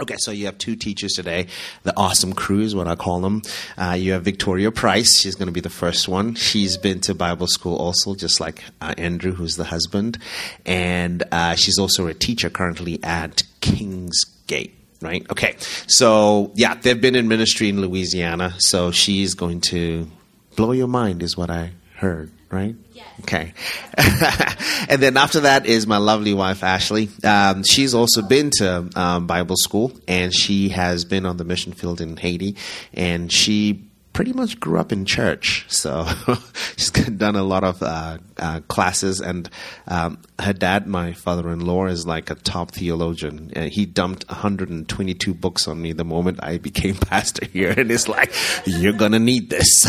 Okay, so you have two teachers today. The awesome crew is what I call them. Uh, you have Victoria Price. She's going to be the first one. She's been to Bible school also, just like uh, Andrew, who's the husband. And uh, she's also a teacher currently at Kingsgate. Right? Okay. So, yeah, they've been in ministry in Louisiana. So she's going to blow your mind, is what I heard, right? Okay. and then after that is my lovely wife, Ashley. Um, she's also been to um, Bible school and she has been on the mission field in Haiti. And she pretty much grew up in church, so she's done a lot of uh, uh, classes. And um, her dad, my father-in-law, is like a top theologian. Uh, he dumped 122 books on me the moment I became pastor here, and it's like you're gonna need this.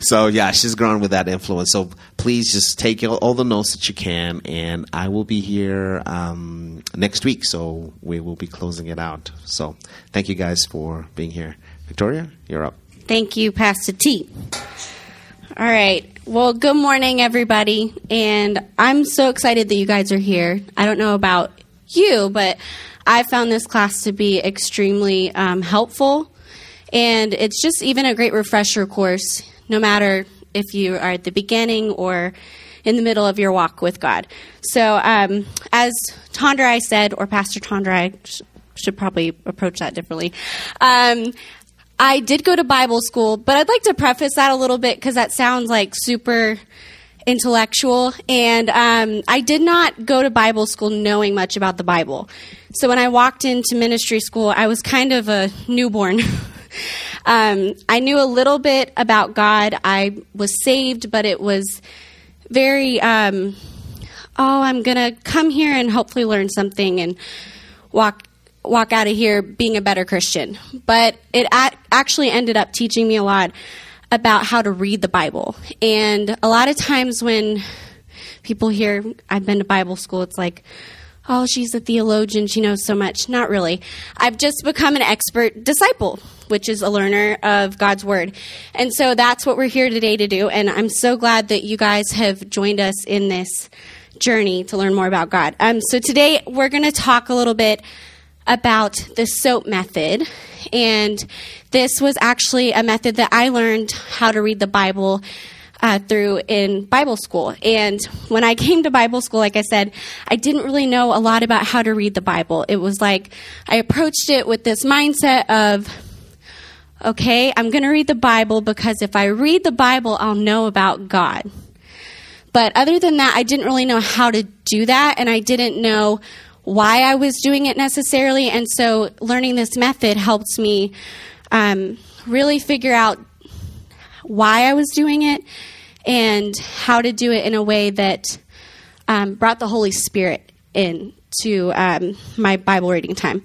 so yeah, she's grown with that influence. So please just take all the notes that you can, and I will be here um, next week. So we will be closing it out. So thank you guys for being here. Victoria, you're up. Thank you, Pastor T. All right. Well, good morning, everybody. And I'm so excited that you guys are here. I don't know about you, but I found this class to be extremely um, helpful. And it's just even a great refresher course, no matter if you are at the beginning or in the middle of your walk with God. So, um, as Tondra said, or Pastor Tondra, I should probably approach that differently. Um, I did go to Bible school, but I'd like to preface that a little bit because that sounds like super intellectual. And um, I did not go to Bible school knowing much about the Bible. So when I walked into ministry school, I was kind of a newborn. um, I knew a little bit about God. I was saved, but it was very, um, oh, I'm going to come here and hopefully learn something and walk walk out of here being a better Christian. But it actually ended up teaching me a lot about how to read the Bible. And a lot of times when people hear I've been to Bible school, it's like, oh, she's a theologian, she knows so much. Not really. I've just become an expert disciple, which is a learner of God's Word. And so that's what we're here today to do. And I'm so glad that you guys have joined us in this journey to learn more about God. Um, so today we're going to talk a little bit about the SOAP method. And this was actually a method that I learned how to read the Bible uh, through in Bible school. And when I came to Bible school, like I said, I didn't really know a lot about how to read the Bible. It was like I approached it with this mindset of, okay, I'm going to read the Bible because if I read the Bible, I'll know about God. But other than that, I didn't really know how to do that, and I didn't know why I was doing it necessarily. And so learning this method helped me um, really figure out why I was doing it and how to do it in a way that um, brought the Holy Spirit in to um, my Bible reading time.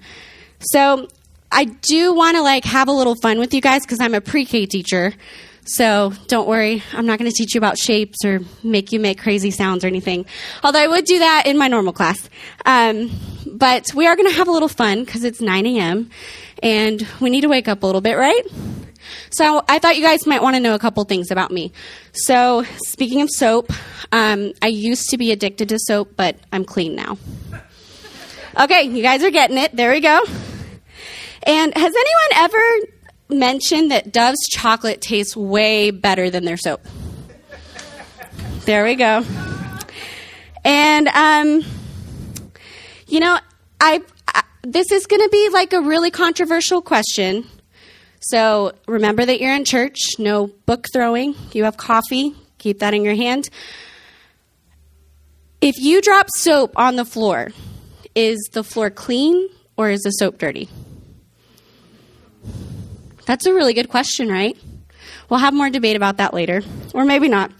So I do want to like have a little fun with you guys because I'm a pre-K teacher. So don't worry, I'm not going to teach you about shapes or make you make crazy sounds or anything. Although I would do that in my normal class. Um, but we are going to have a little fun because it's 9 a.m. and we need to wake up a little bit, right? So I thought you guys might want to know a couple things about me. So speaking of soap, um, I used to be addicted to soap, but I'm clean now. Okay, you guys are getting it. There we go. And has anyone ever mention that Dove's chocolate tastes way better than their soap. There we go. And um, you know, I, I this is going to be like a really controversial question. So remember that you're in church. No book throwing. You have coffee. Keep that in your hand. If you drop soap on the floor, is the floor clean or is the soap dirty? That's a really good question, right? We'll have more debate about that later, or maybe not.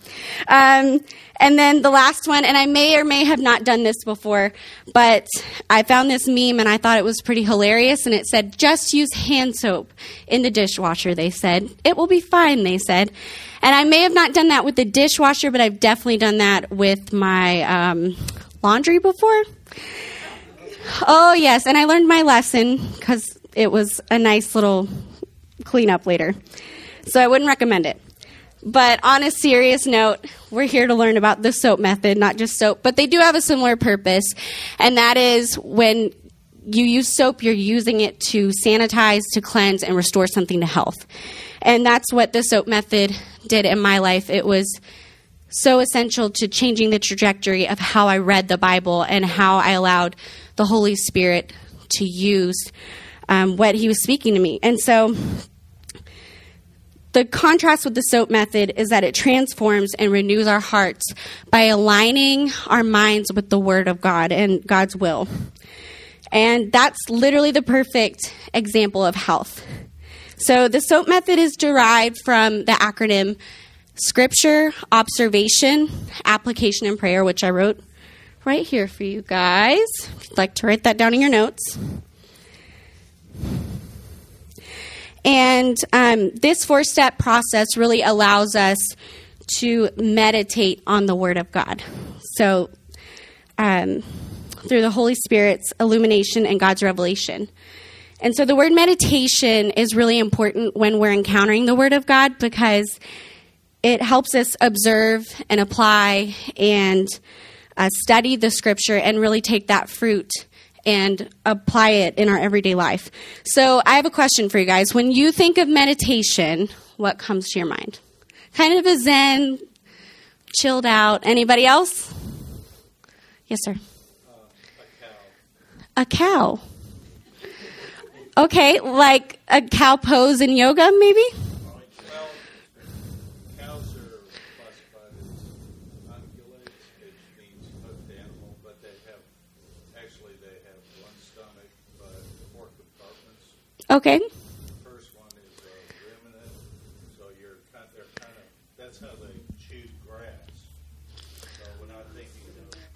Um, and then the last one, and I may or may have not done this before, but I found this meme and I thought it was pretty hilarious. And it said, just use hand soap in the dishwasher, they said. It will be fine, they said. And I may have not done that with the dishwasher, but I've definitely done that with my um, laundry before. Oh, yes. And I learned my lesson because it was a nice little clean up later. So I wouldn't recommend it. But on a serious note, we're here to learn about the soap method, not just soap, but they do have a similar purpose, and that is when you use soap, you're using it to sanitize, to cleanse, and restore something to health. And that's what the soap method did in my life. It was so essential to changing the trajectory of how I read the Bible and how I allowed the Holy Spirit to use um, what He was speaking to me. And so, the contrast with the soap method is that it transforms and renews our hearts by aligning our minds with the Word of God and God's will. And that's literally the perfect example of health. So, the SOAP method is derived from the acronym Scripture, Observation, Application, and Prayer, which I wrote right here for you guys. If you'd like to write that down in your notes. And um, this four step process really allows us to meditate on the Word of God. So, um, through the Holy Spirit's illumination and God's revelation. And so, the word meditation is really important when we're encountering the Word of God because it helps us observe and apply and uh, study the Scripture and really take that fruit and apply it in our everyday life. So, I have a question for you guys. When you think of meditation, what comes to your mind? Kind of a zen, chilled out. Anybody else? Yes, sir. Uh, a cow. A cow. Okay, like a cow pose in yoga, maybe? Okay. The first one is a ruminant, so you're kind, they're kind of that's how they chew grass. So we're not thinking of uh,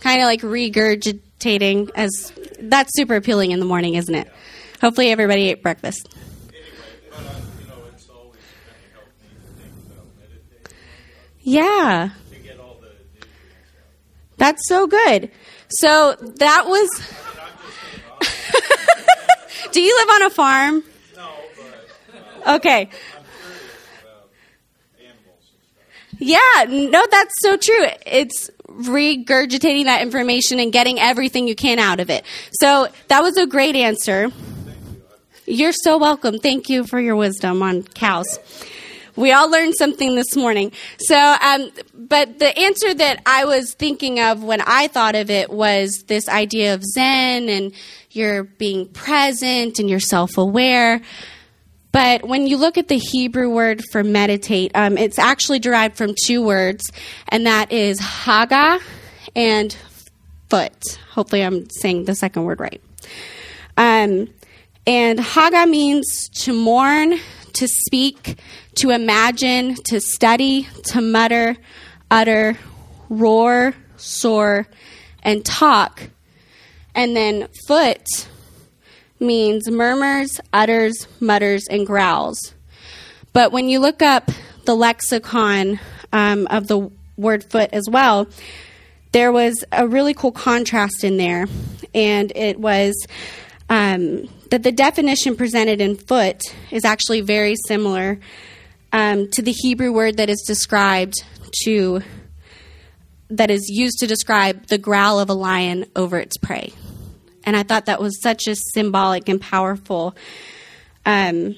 kind of like regurgitating as that's super appealing in the morning, isn't it? Hopefully, everybody ate breakfast. Anyway, but I, you know, it's always kind of helped me to think about meditating. Yeah. To get all the That's so good. So that was. Do you live on a farm? No, but. Uh, okay. Yeah, no, that's so true. It's regurgitating that information and getting everything you can out of it. So that was a great answer. You're so welcome. Thank you for your wisdom on cows. We all learned something this morning. So, um, but the answer that I was thinking of when I thought of it was this idea of Zen and you're being present and you're self aware. But when you look at the Hebrew word for meditate, um, it's actually derived from two words, and that is haga and foot. Hopefully, I'm saying the second word right. Um, and haga means to mourn, to speak, to imagine, to study, to mutter, utter, roar, soar, and talk. And then foot means murmurs, utters, mutters, and growls. But when you look up the lexicon um, of the word foot as well, there was a really cool contrast in there. And it was um, that the definition presented in foot is actually very similar um, to the Hebrew word that is described to that is used to describe the growl of a lion over its prey. And I thought that was such a symbolic and powerful um,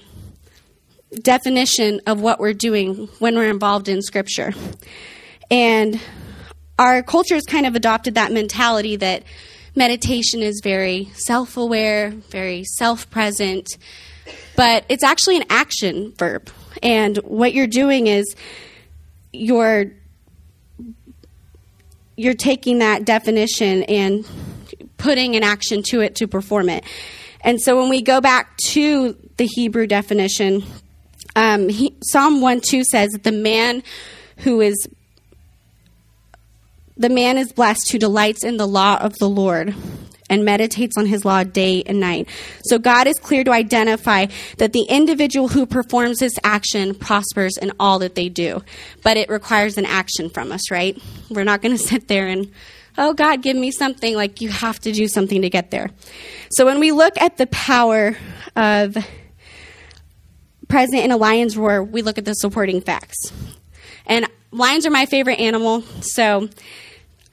definition of what we're doing when we're involved in Scripture. And our culture has kind of adopted that mentality that meditation is very self aware, very self present, but it's actually an action verb. And what you're doing is you're you're taking that definition and putting an action to it to perform it. And so when we go back to the Hebrew definition, um, he, Psalm 1 2 says that the man who is the man is blessed who delights in the law of the Lord and meditates on his law day and night. So God is clear to identify that the individual who performs this action prospers in all that they do. But it requires an action from us, right? We're not going to sit there and, oh, God, give me something. Like, you have to do something to get there. So when we look at the power of present in a lion's roar, we look at the supporting facts. And lions are my favorite animal, so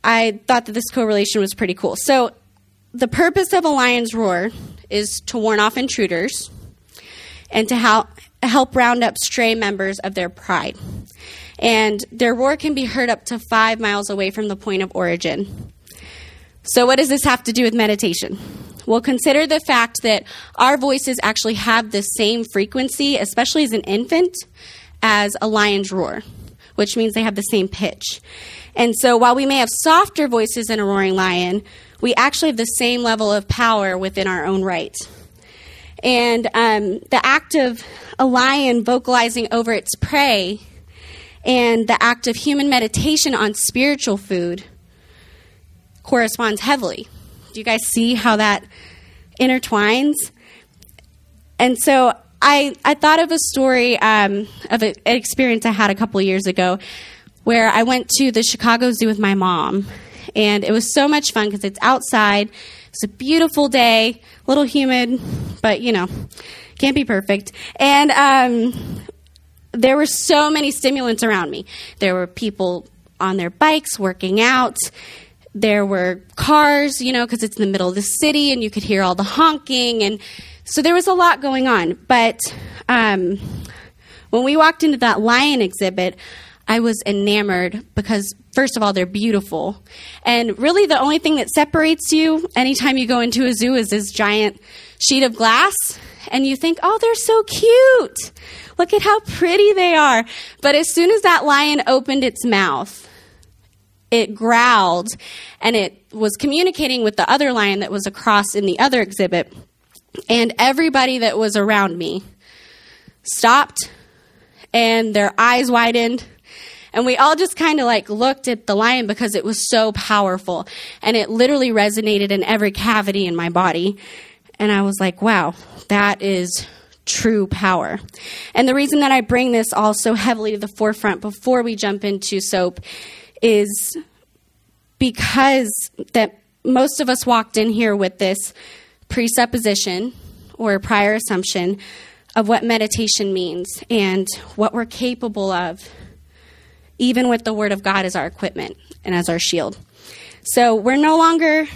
I thought that this correlation was pretty cool. So the purpose of a lion's roar is to warn off intruders and to help, round up stray members of their pride. And their roar can be heard up to five miles away from the point of origin. So, what does this have to do with meditation? Well, consider the fact that our voices actually have the same frequency, especially as an infant, as a lion's roar, which means they have the same pitch. And so, while we may have softer voices than a roaring lion, we actually have the same level of power within our own right. And um, the act of a lion vocalizing over its prey and the act of human meditation on spiritual food corresponds heavily. Do you guys see how that intertwines? And so I, I thought of a story um, of a, an experience I had a couple years ago where I went to the Chicago Zoo with my mom. And it was so much fun because it's outside. It's a beautiful day, a little humid, but you know, can't be perfect. And um, there were so many stimulants around me. There were people on their bikes working out. There were cars, you know, because it's in the middle of the city and you could hear all the honking. And so there was a lot going on. But um, when we walked into that lion exhibit, I was enamored because, first of all, they're beautiful. And really, the only thing that separates you anytime you go into a zoo is this giant sheet of glass. And you think, oh, they're so cute. Look at how pretty they are. But as soon as that lion opened its mouth, it growled and it was communicating with the other lion that was across in the other exhibit. And everybody that was around me stopped and their eyes widened and we all just kind of like looked at the lion because it was so powerful and it literally resonated in every cavity in my body. And I was like, wow, that is true power. And the reason that I bring this all so heavily to the forefront before we jump into soap is because that most of us walked in here with this presupposition or prior assumption of what meditation means and what we're capable of even with the Word of God as our equipment and as our shield. So we're no longer,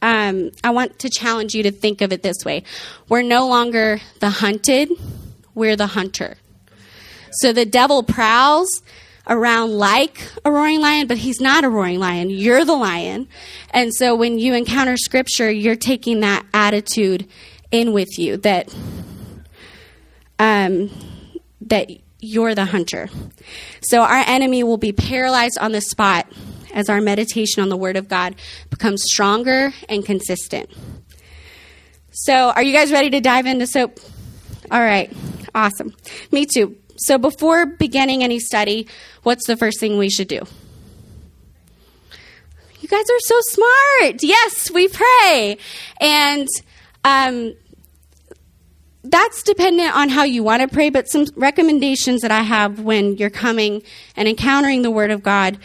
um, I want to challenge you to think of it this way we're no longer the hunted, we're the hunter. So the devil prowls around like a roaring lion, but he's not a roaring lion. You're the lion. And so when you encounter scripture, you're taking that attitude in with you that um, that you're the hunter. So our enemy will be paralyzed on the spot as our meditation on the Word of God becomes stronger and consistent. So, are you guys ready to dive into soap? All right, awesome. Me too. So, before beginning any study, what's the first thing we should do? You guys are so smart. Yes, we pray. And um, that's dependent on how you want to pray, but some recommendations that I have when you're coming and encountering the Word of God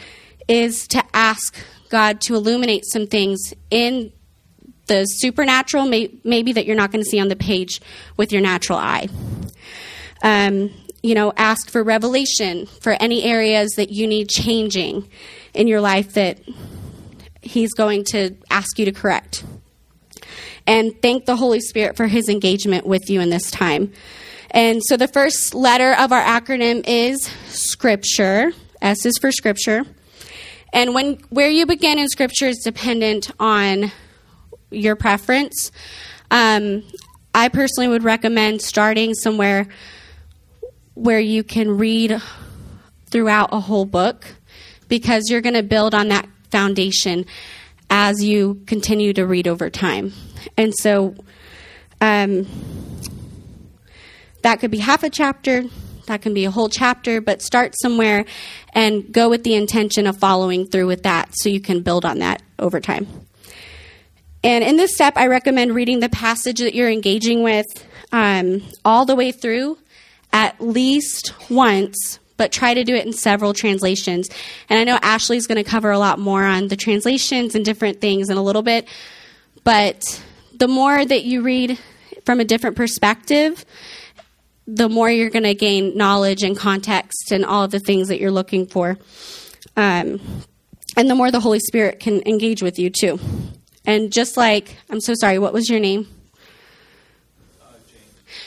is to ask God to illuminate some things in the supernatural, may, maybe that you're not going to see on the page with your natural eye. Um, you know, ask for revelation for any areas that you need changing in your life that He's going to ask you to correct and thank the Holy Spirit for his engagement with you in this time. And so the first letter of our acronym is Scripture. S is for Scripture. And when where you begin in Scripture is dependent on your preference. Um, I personally would recommend starting somewhere where you can read throughout a whole book because you're going to build on that foundation as you continue to read over time. And so um, that could be half a chapter, that can be a whole chapter, but start somewhere and go with the intention of following through with that so you can build on that over time. And in this step, I recommend reading the passage that you're engaging with um, all the way through at least once, but try to do it in several translations. And I know Ashley's going to cover a lot more on the translations and different things in a little bit, but the more that you read from a different perspective, the more you're going to gain knowledge and context and all of the things that you're looking for. Um, and the more the Holy Spirit can engage with you, too. And just like, I'm so sorry, what was your name?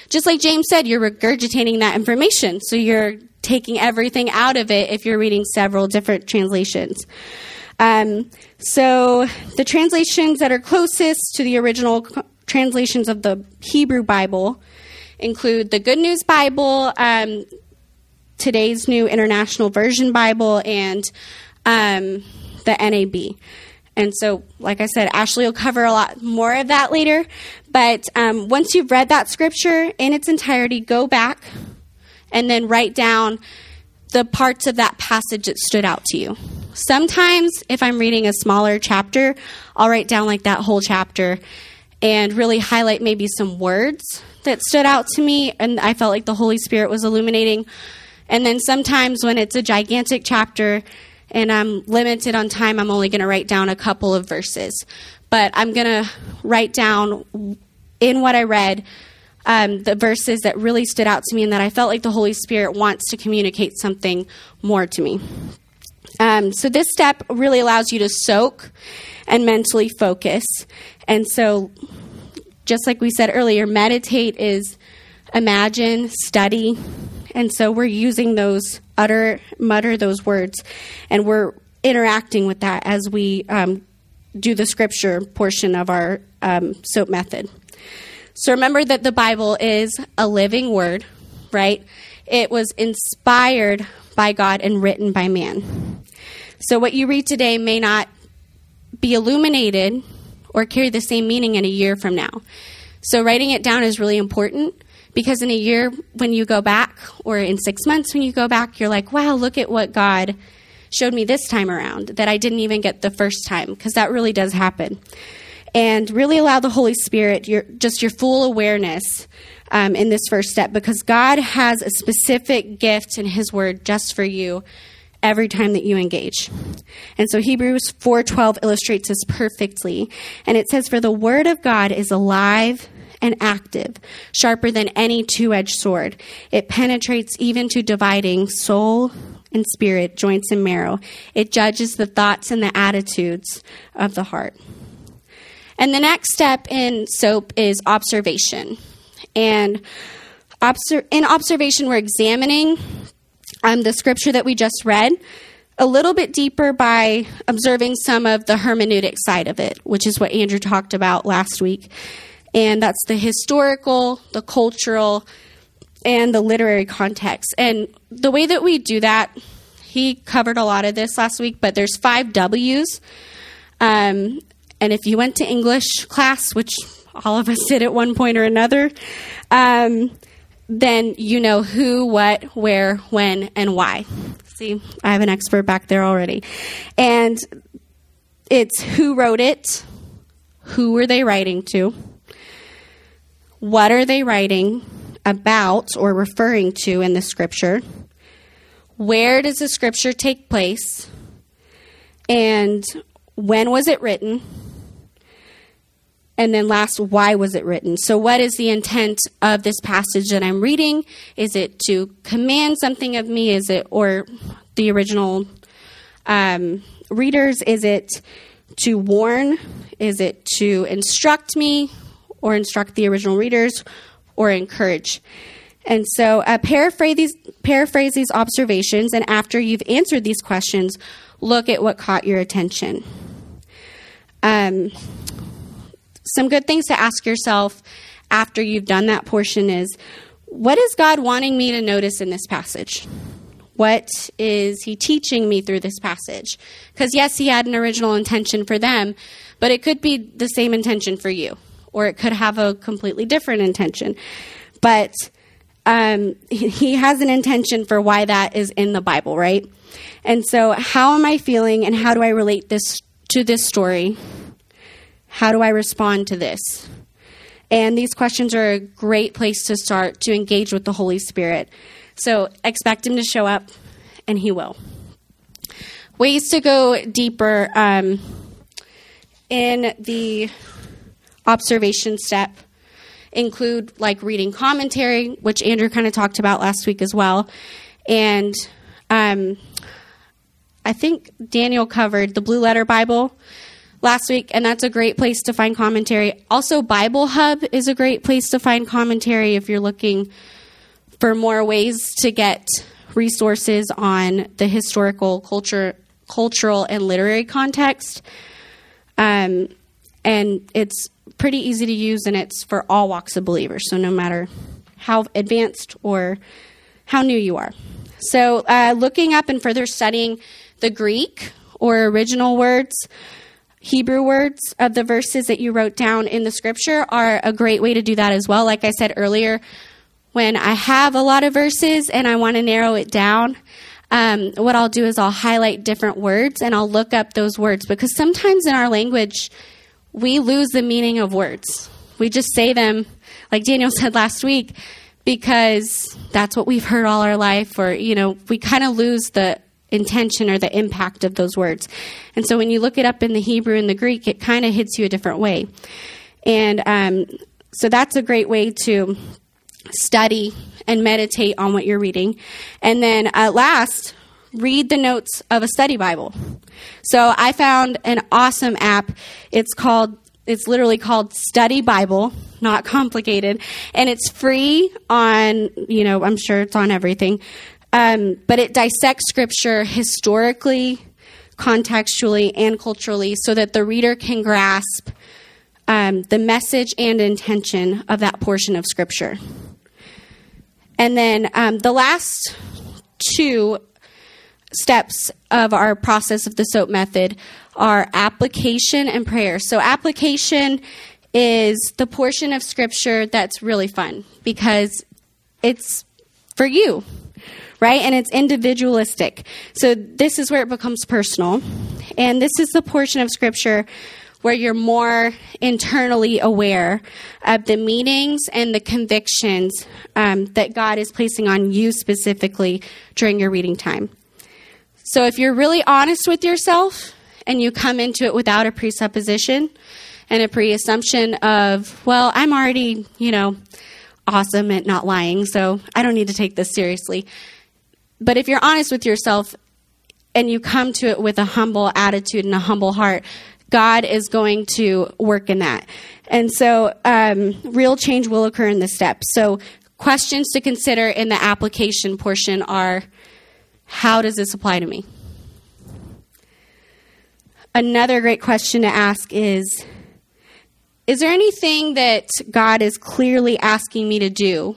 Just like James said, you're regurgitating that information. So you're taking everything out of it if you're reading several different translations. Um, so the translations that are closest to the original translations of the Hebrew Bible include the Good News Bible, um, today's New International Version Bible, and um, the NAB. And so, like I said, Ashley will cover a lot more of that later. But um, once you've read that scripture in its entirety, go back and then write down the parts of that passage that stood out to you. Sometimes, if I'm reading a smaller chapter, I'll write down like that whole chapter and really highlight maybe some words that stood out to me and I felt like the Holy Spirit was illuminating. And then sometimes when it's a gigantic chapter, and I'm limited on time, I'm only going to write down a couple of verses. But I'm going to write down in what I read um, the verses that really stood out to me and that I felt like the Holy Spirit wants to communicate something more to me. Um, so this step really allows you to soak and mentally focus. And so, just like we said earlier, meditate is imagine, study. And so we're using those utter, mutter those words, and we're interacting with that as we um, do the scripture portion of our um, SOAP method. So remember that the Bible is a living word, right? It was inspired by God and written by man. So what you read today may not be illuminated or carry the same meaning in a year from now. So writing it down is really important because in a year, when you go back, or in six months, when you go back, you're like, wow, look at what God showed me this time around that I didn't even get the first time, because that really does happen. And really allow the Holy Spirit, your, just your full awareness um, in this first step, because God has a specific gift in His Word just for you every time that you engage. And so Hebrews 4:12 illustrates this perfectly. And it says for the word of God is alive and active, sharper than any two edged sword. It penetrates even to dividing soul and spirit, joints and marrow. It judges the thoughts and the attitudes of the heart. And the next step in SOAP is observation. And in observation, we're examining um, the scripture that we just read a little bit deeper by observing some of the hermeneutic side of it, which is what Andrew talked about last week and that's the historical, the cultural, and the literary context. And the way that we do that, he covered a lot of this last week, but there's five W's. Um, and if you went to English class, which all of us did at one point or another, um, then you know who, what, where, when, and why. See, I have an expert back there already. And it's who wrote it, who were they writing to, what are they writing about or referring to in the scripture? Where does the scripture take place? And when was it written? And then last, why was it written? So, what is the intent of this passage that I'm reading? Is it to command something of me? Is it, or the original um, readers, is it to warn? Is it to instruct me? or instruct the original readers or encourage. And so, uh, paraphrase, these, paraphrase these observations, and after you've answered these questions, look at what caught your attention. Um, some good things to ask yourself after you've done that portion is what is God wanting me to notice in this passage? What is He teaching me through this passage? Because, yes, He had an original intention for them, but it could be the same intention for you or it could have a completely different intention. But um, he has an intention for why that is in the Bible, right? And so, how am I feeling, and how do I relate this to this story? How do I respond to this? And these questions are a great place to start to engage with the Holy Spirit. So, expect Him to show up, and He will. Ways to go deeper um, in the observation step include like reading commentary, which Andrew kind of talked about last week as well. And um, I think Daniel covered the Blue Letter Bible, last week, and that's a great place to find commentary. Also, Bible Hub is a great place to find commentary if you're looking for more ways to get resources on the historical, culture, cultural, and literary context. Um, and it's pretty easy to use, and it's for all walks of believers. So no matter how advanced or how new you are. So, uh, looking up and further studying the Greek or original words, Hebrew words of the verses that you wrote down in the scripture are a great way to do that as well. Like I said earlier, when I have a lot of verses and I want to narrow it down, um, what I'll do is I'll highlight different words and I'll look up those words because sometimes in our language, we lose the meaning of words. We just say them, like Daniel said last week, because that's what we've heard all our life, or, you know, we kind of lose the intention or the impact of those words. And so when you look it up in the Hebrew and the Greek, it kind of hits you a different way. And um, so that's a great way to study and meditate on what you're reading. And then at last, read the notes of a study Bible. So I found an awesome app. It's called it's literally called Study Bible, not complicated, and it's free on, you know, I'm sure it's on everything. Um, but it dissects scripture historically, contextually, and culturally so that the reader can grasp um, the message and intention of that portion of scripture. And then um, the last two steps of our process of the SOAP method are application and prayer. So, application is the portion of scripture that's really fun because it's for you, right? And it's individualistic. So, this is where it becomes personal. And this is the portion of scripture where you're more internally aware of the meanings and the convictions um, that God is placing on you specifically during your reading time. So if you're really honest with yourself and you come into it without a presupposition and a pre assumption of, well, I'm already, you know, awesome at not lying, so I don't need to take this seriously. But if you're honest with yourself and you come to it with a humble attitude and a humble heart, God is going to work in that. And so, um, real change will occur in this step. So, questions to consider in the application portion are how does this apply to me? Another great question to ask is Is there anything that God is clearly asking me to do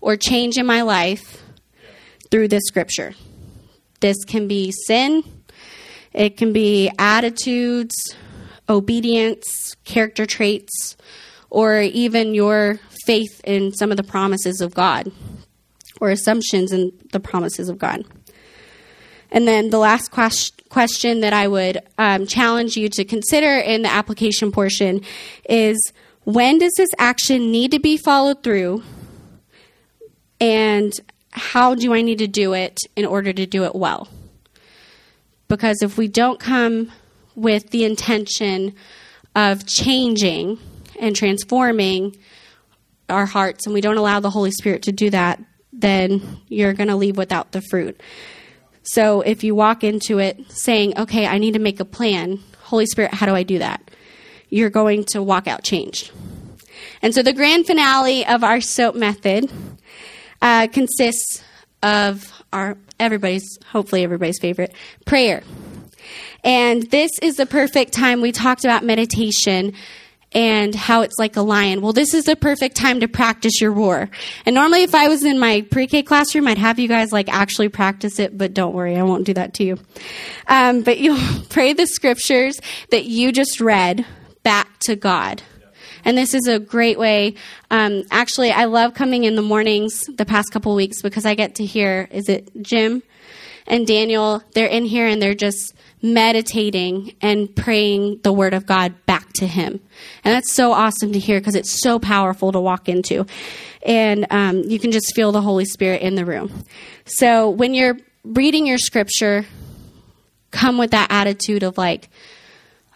or change in my life through this scripture? This can be sin, it can be attitudes, obedience, character traits, or even your faith in some of the promises of God or assumptions in the promises of God. And then the last quest- question that I would um, challenge you to consider in the application portion is when does this action need to be followed through? And how do I need to do it in order to do it well? Because if we don't come with the intention of changing and transforming our hearts and we don't allow the Holy Spirit to do that, then you're going to leave without the fruit. So if you walk into it saying, okay, I need to make a plan, Holy Spirit, how do I do that? You're going to walk out changed. And so the grand finale of our SOAP method uh, consists of our everybody's, hopefully everybody's favorite, prayer. And this is the perfect time. We talked about meditation and how it's like a lion. Well, this is the perfect time to practice your roar. And normally, if I was in my pre K classroom, I'd have you guys like actually practice it, but don't worry, I won't do that to you. Um, but you'll pray the scriptures that you just read back to God. And this is a great way. Um, actually, I love coming in the mornings the past couple weeks because I get to hear, is it Jim and Daniel? They're in here and they're just meditating and praying the word of God back to him. And that's so awesome to hear because it's so powerful to walk into. And um, you can just feel the Holy Spirit in the room. So when you're reading your scripture, come with that attitude of like,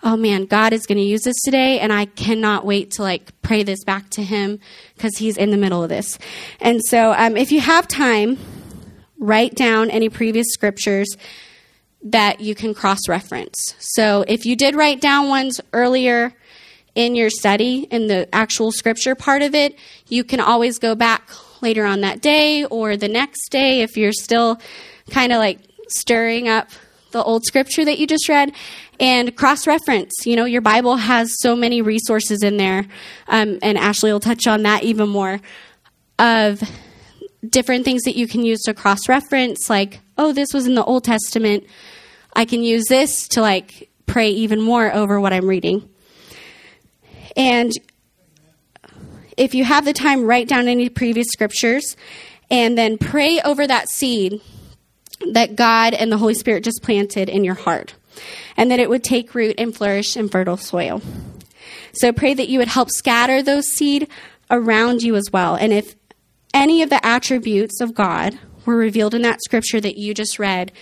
oh man, God is going to use this today, and I cannot wait to like pray this back to Him because He's in the middle of this. And so, um, if you have time, write down any previous scriptures that you can cross reference. So if you did write down ones earlier in your study, in the actual scripture part of it, you can always go back later on that day or the next day if you're still kind of like stirring up the old scripture that you just read and cross reference. You know, your Bible has so many resources in there, um, and Ashley will touch on that even more of different things that you can use to cross reference, like, oh, this was in the Old Testament. I can use this to like pray even more over what I'm reading. And if you have the time, write down any previous scriptures and then pray over that seed that God and the Holy Spirit just planted in your heart, and that it would take root and flourish in fertile soil. So pray that you would help scatter those seed around you as well. And if any of the attributes of God were revealed in that scripture that you just read,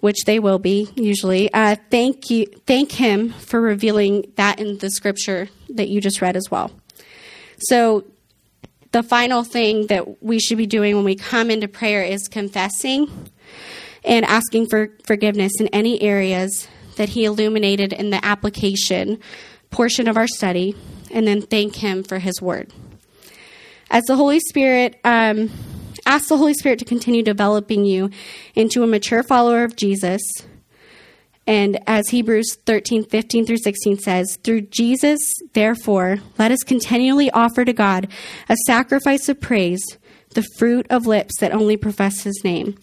which they will be usually, uh, thank you, thank Him for revealing that in the scripture that you just read as well. So the final thing that we should be doing when we come into prayer is confessing and asking for forgiveness in any areas that He illuminated in the application portion of our study, and then thank Him for His word. As the Holy Spirit, um, ask the Holy Spirit to continue developing you into a mature follower of Jesus. And as Hebrews 13, 15 through 16 says, through Jesus, therefore, let us continually offer to God a sacrifice of praise the fruit of lips that only profess his name.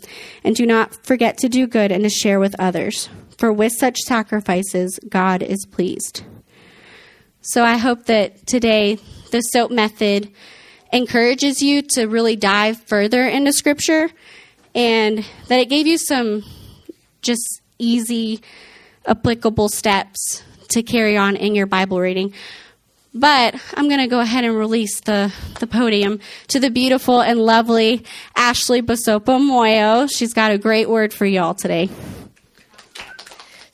And do not forget to do good and to share with others, for with such sacrifices, God is pleased. So I hope that today the SOAP method encourages you to really dive further into Scripture and that it gave you some just easy, applicable steps to carry on in your Bible reading. But I'm going to go ahead and release the, the podium to the beautiful and lovely Ashley Basopa Moyo. She's got a great word for y'all today.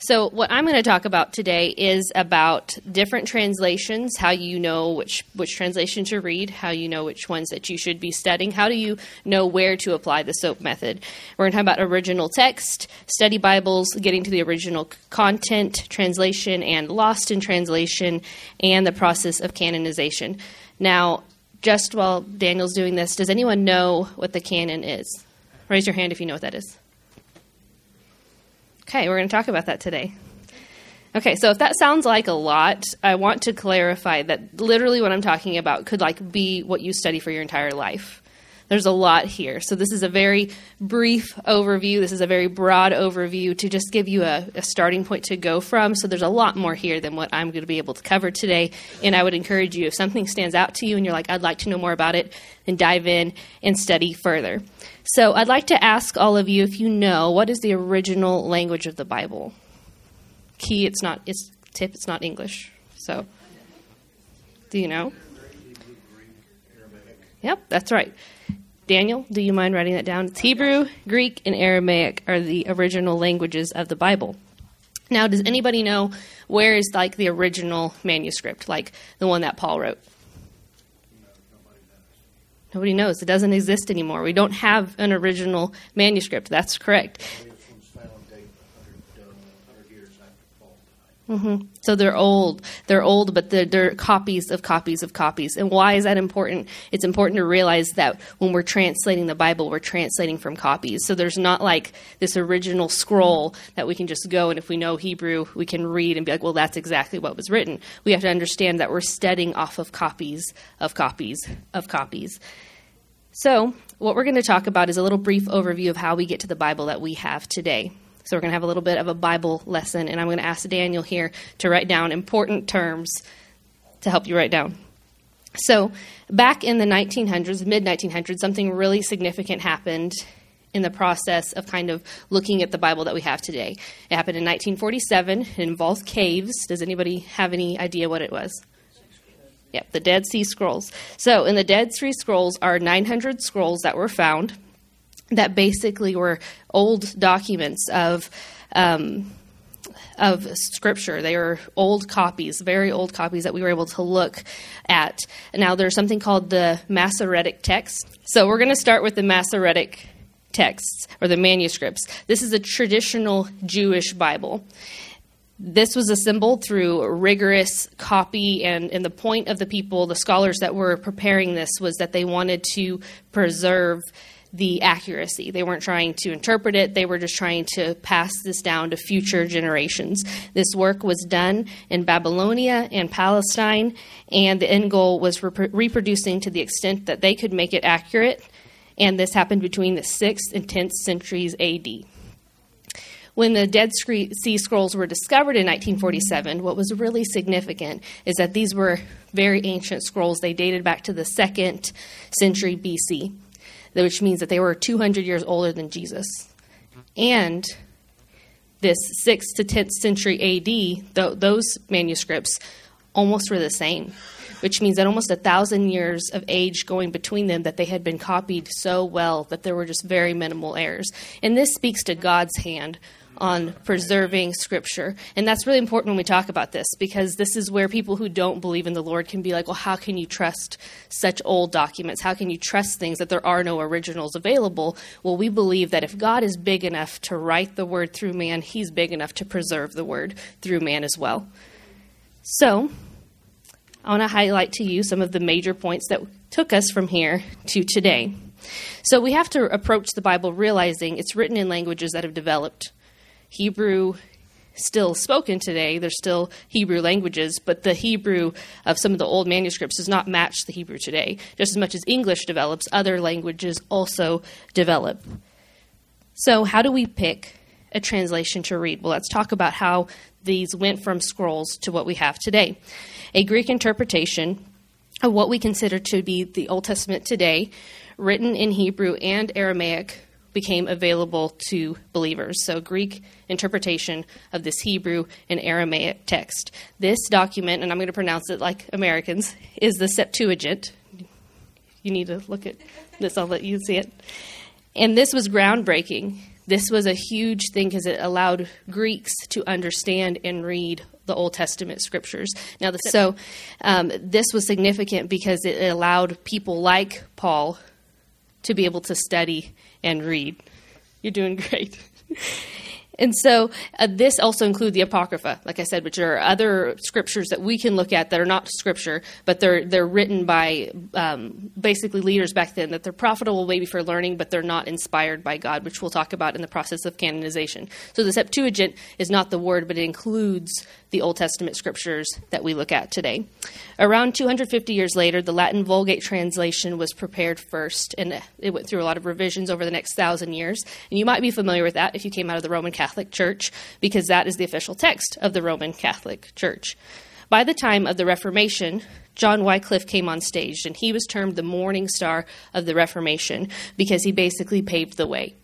So, what I'm going to talk about today is about different translations, how you know which, which translation to read, how you know which ones that you should be studying, how do you know where to apply the SOAP method. We're going to talk about original text, study Bibles, getting to the original content, translation, and lost in translation, and the process of canonization. Now, just while Daniel's doing this, does anyone know what the canon is? Raise your hand if you know what that is. Okay, we're going to talk about that today. Okay, so if that sounds like a lot, I want to clarify that literally what I'm talking about could like be what you study for your entire life. There's a lot here. So this is a very brief overview. This is a very broad overview to just give you a, a starting point to go from. So there's a lot more here than what I'm going to be able to cover today. And I would encourage you if something stands out to you and you're like, I'd like to know more about it, then dive in and study further. So I'd like to ask all of you if you know what is the original language of the Bible. Key, it's not. It's tip. It's not English. So, do you know? Yep, that's right. Daniel, do you mind writing that down? It's Hebrew, Greek, and Aramaic are the original languages of the Bible. Now, does anybody know where is like the original manuscript, like the one that Paul wrote? Nobody knows. It doesn't exist anymore. We don't have an original manuscript. That's correct. Mm-hmm. So they're old. They're old, but they're, they're, copies of copies of copies. And why is that important? It's important to realize that when we're translating the Bible, we're translating from copies. So there's not like this original scroll that we can just go and if we know Hebrew, we can read and be like, well, that's exactly what was written. We have to understand that we're studying off of copies of copies of copies. So, what we're going to talk about is a little brief overview of how we get to the Bible that we have today. So we're going to have a little bit of a Bible lesson, and I'm going to ask Daniel here to write down important terms to help you write down. So, back in the 1900s, mid 1900s, something really significant happened in the process of kind of looking at the Bible that we have today. It happened in 1947. It involved caves. Does anybody have any idea what it was? Yep, the Dead Sea Scrolls. So, in the Dead Sea Scrolls are 900 scrolls that were found that basically were old documents of um, of scripture. They were old copies, very old copies that we were able to look at. Now there's something called the Masoretic text. So we're going to start with the Masoretic texts or the manuscripts. This is a traditional Jewish Bible. This was assembled through rigorous copy, and, and the point of the people, the scholars that were preparing this, was that they wanted to preserve the accuracy. They weren't trying to interpret it, they were just trying to pass this down to future generations. This work was done in Babylonia and Palestine, and the end goal was rep- reproducing to the extent that they could make it accurate, and this happened between the 6th and 10th centuries AD. When the Dead Sea Scrolls were discovered in 1947, what was really significant is that these were very ancient scrolls. They dated back to the second century BC which means that they were 200 years older than Jesus. And this 6th to 10th century AD, th- those manuscripts almost were the same, which means that almost a thousand years of age going between them that they had been copied so well that there were just very minimal errors. And this speaks to God's hand on preserving scripture. And that's really important when we talk about this because this is where people who don't believe in the Lord can be like, well, how can you trust such old documents? How can you trust things that there are no originals available? Well, we believe that if God is big enough to write the word through man, he's big enough to preserve the word through man as well. So, I want to highlight to you some of the major points that took us from here to today. So, we have to approach the Bible realizing it's written in languages that have developed. Hebrew still spoken today. There's still Hebrew languages, but the Hebrew of some of the old manuscripts does not match the Hebrew today. Just as much as English develops, other languages also develop. So, how do we pick a translation to read? Well, let's talk about how these went from scrolls to what we have today. A Greek interpretation of what we consider to be the Old Testament today, written in Hebrew and Aramaic, became available to believers. So, Greek interpretation of this Hebrew and Aramaic text. This document, and I'm going to pronounce it like Americans, is the Septuagint. You need to look at this, I'll let you see it. And this was groundbreaking. This was a huge thing because it allowed Greeks to understand and read the Old Testament scriptures. Now, the, so um, this was significant because it allowed people like Paul to be able to study and read. You're doing great. And so uh, this also includes the apocrypha, like I said, which are other scriptures that we can look at that are not scripture, but they're they're written by um, basically leaders back then that they're profitable maybe for learning, but they're not inspired by God, which we'll talk about in the process of canonization. So the Septuagint is not the word, but it includes the Old Testament scriptures that we look at today. Around 250 years later, the Latin Vulgate translation was prepared first, and it went through a lot of revisions over the next thousand years. And you might be familiar with that if you came out of the Roman Catholic Church, because that is the official text of the Roman Catholic Church. By the time of the Reformation, John Wycliffe came on stage, and he was termed the morning star of the Reformation because he basically paved the way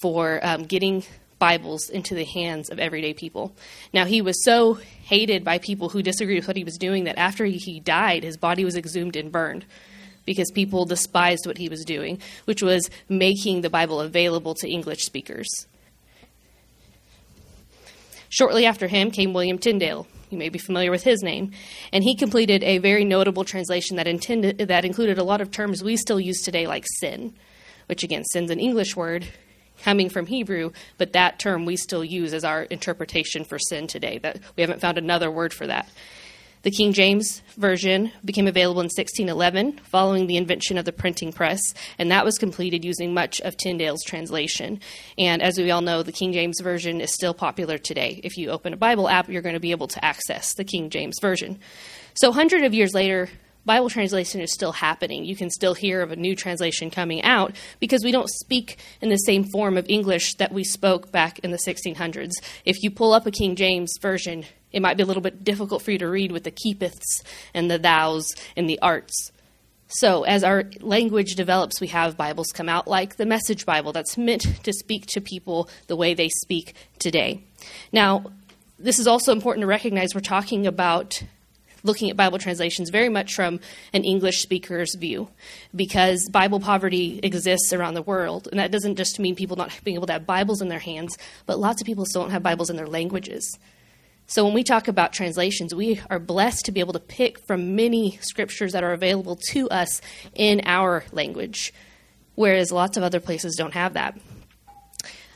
for um, getting Bibles into the hands of everyday people. Now, he was so hated by people who disagreed with what he was doing that after he died, his body was exhumed and burned because people despised what he was doing, which was making the Bible available to English speakers. Shortly after him came William Tyndale. You may be familiar with his name. And he completed a very notable translation that, intended, that included a lot of terms we still use today, like sin, which again, sin's an English word coming from Hebrew, but that term we still use as our interpretation for sin today. That we haven't found another word for that. The King James Version became available in 1611 following the invention of the printing press, and that was completed using much of Tyndale's translation. And as we all know, the King James Version is still popular today. If you open a Bible app, you're going to be able to access the King James Version. So, hundreds of years later, Bible translation is still happening. You can still hear of a new translation coming out because we don't speak in the same form of English that we spoke back in the 1600s. If you pull up a King James version, it might be a little bit difficult for you to read with the keepeths and the thous and the arts. So, as our language develops, we have Bibles come out like the Message Bible that's meant to speak to people the way they speak today. Now, this is also important to recognize we're talking about looking at Bible translations very much from an English speaker's view because Bible poverty exists around the world. And that doesn't just mean people not being able to have Bibles in their hands, but lots of people still don't have Bibles in their languages. So when we talk about translations, we are blessed to be able to pick from many scriptures that are available to us in our language, whereas lots of other places don't have that.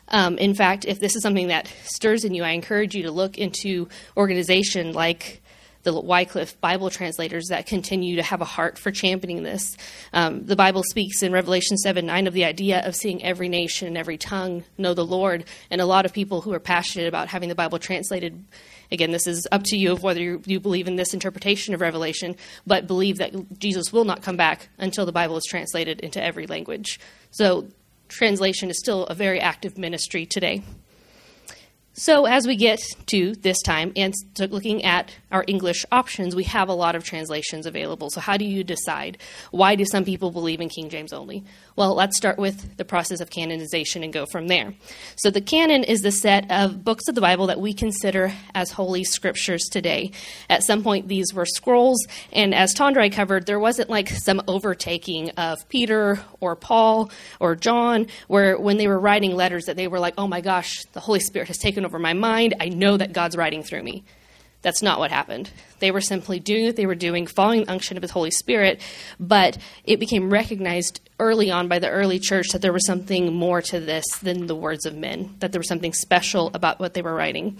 Um, in fact, if this is something that stirs in you, I encourage you to look into organization like the Wycliffe Bible translators that continue to have a heart for championing this. Um, the Bible speaks in Revelation 7 9 of the idea of seeing every nation and every tongue know the Lord. And a lot of people who are passionate about having the Bible translated again, this is up to you of whether you, you, believe in this interpretation of Revelation, but believe that Jesus will not come back until the Bible is translated into every language. So, translation is still a very active ministry today. So, as we get to this time and looking at our English options, we have a lot of translations available. So, how do you decide? Why do some people believe in King James only? Well, let's start with the process of canonization and go from there. So, the canon is the set of books of the Bible that we consider as holy scriptures today. At some point, these were scrolls, and as Tondrai covered, there wasn't like some overtaking of Peter or Paul or John, where when they were writing letters, that they were like, oh my gosh, the Holy Spirit has taken over my mind. I know that God's writing through me. That's not what happened. They were simply doing what they were doing, following the unction of His Holy Spirit, but it became recognized early on by the early church that there was something more to this than the words of men, that there was something special about what they were writing.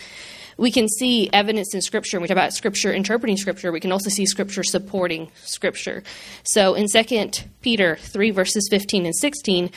We can see evidence in Scripture. We talk about Scripture interpreting Scripture, we can also see Scripture supporting Scripture. So in 2 Peter 3, verses 15 and 16,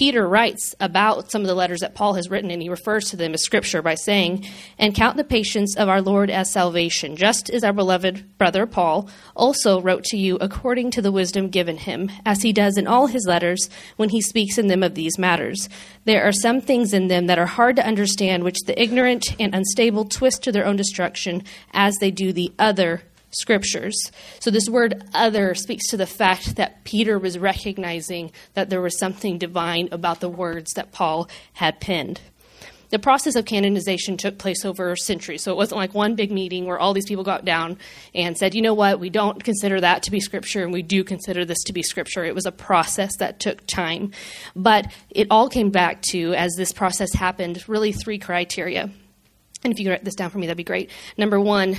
Peter writes about some of the letters that Paul has written, and he refers to them as scripture by saying, And count the patience of our Lord as salvation, just as our beloved brother Paul also wrote to you according to the wisdom given him, as he does in all his letters when he speaks in them of these matters. There are some things in them that are hard to understand, which the ignorant and unstable twist to their own destruction, as they do the other scriptures. So, this word other speaks to the fact that Peter was recognizing that there was something divine about the words that Paul had penned. The process of canonization took place over centuries. So, it wasn't like one big meeting where all these people got down and said, you know what, we don't consider that to be scripture and we do consider this to be scripture. It was a process that took time. But it all came back to, as this process happened, really three criteria. And if you could write this down for me, that'd be great. Number one,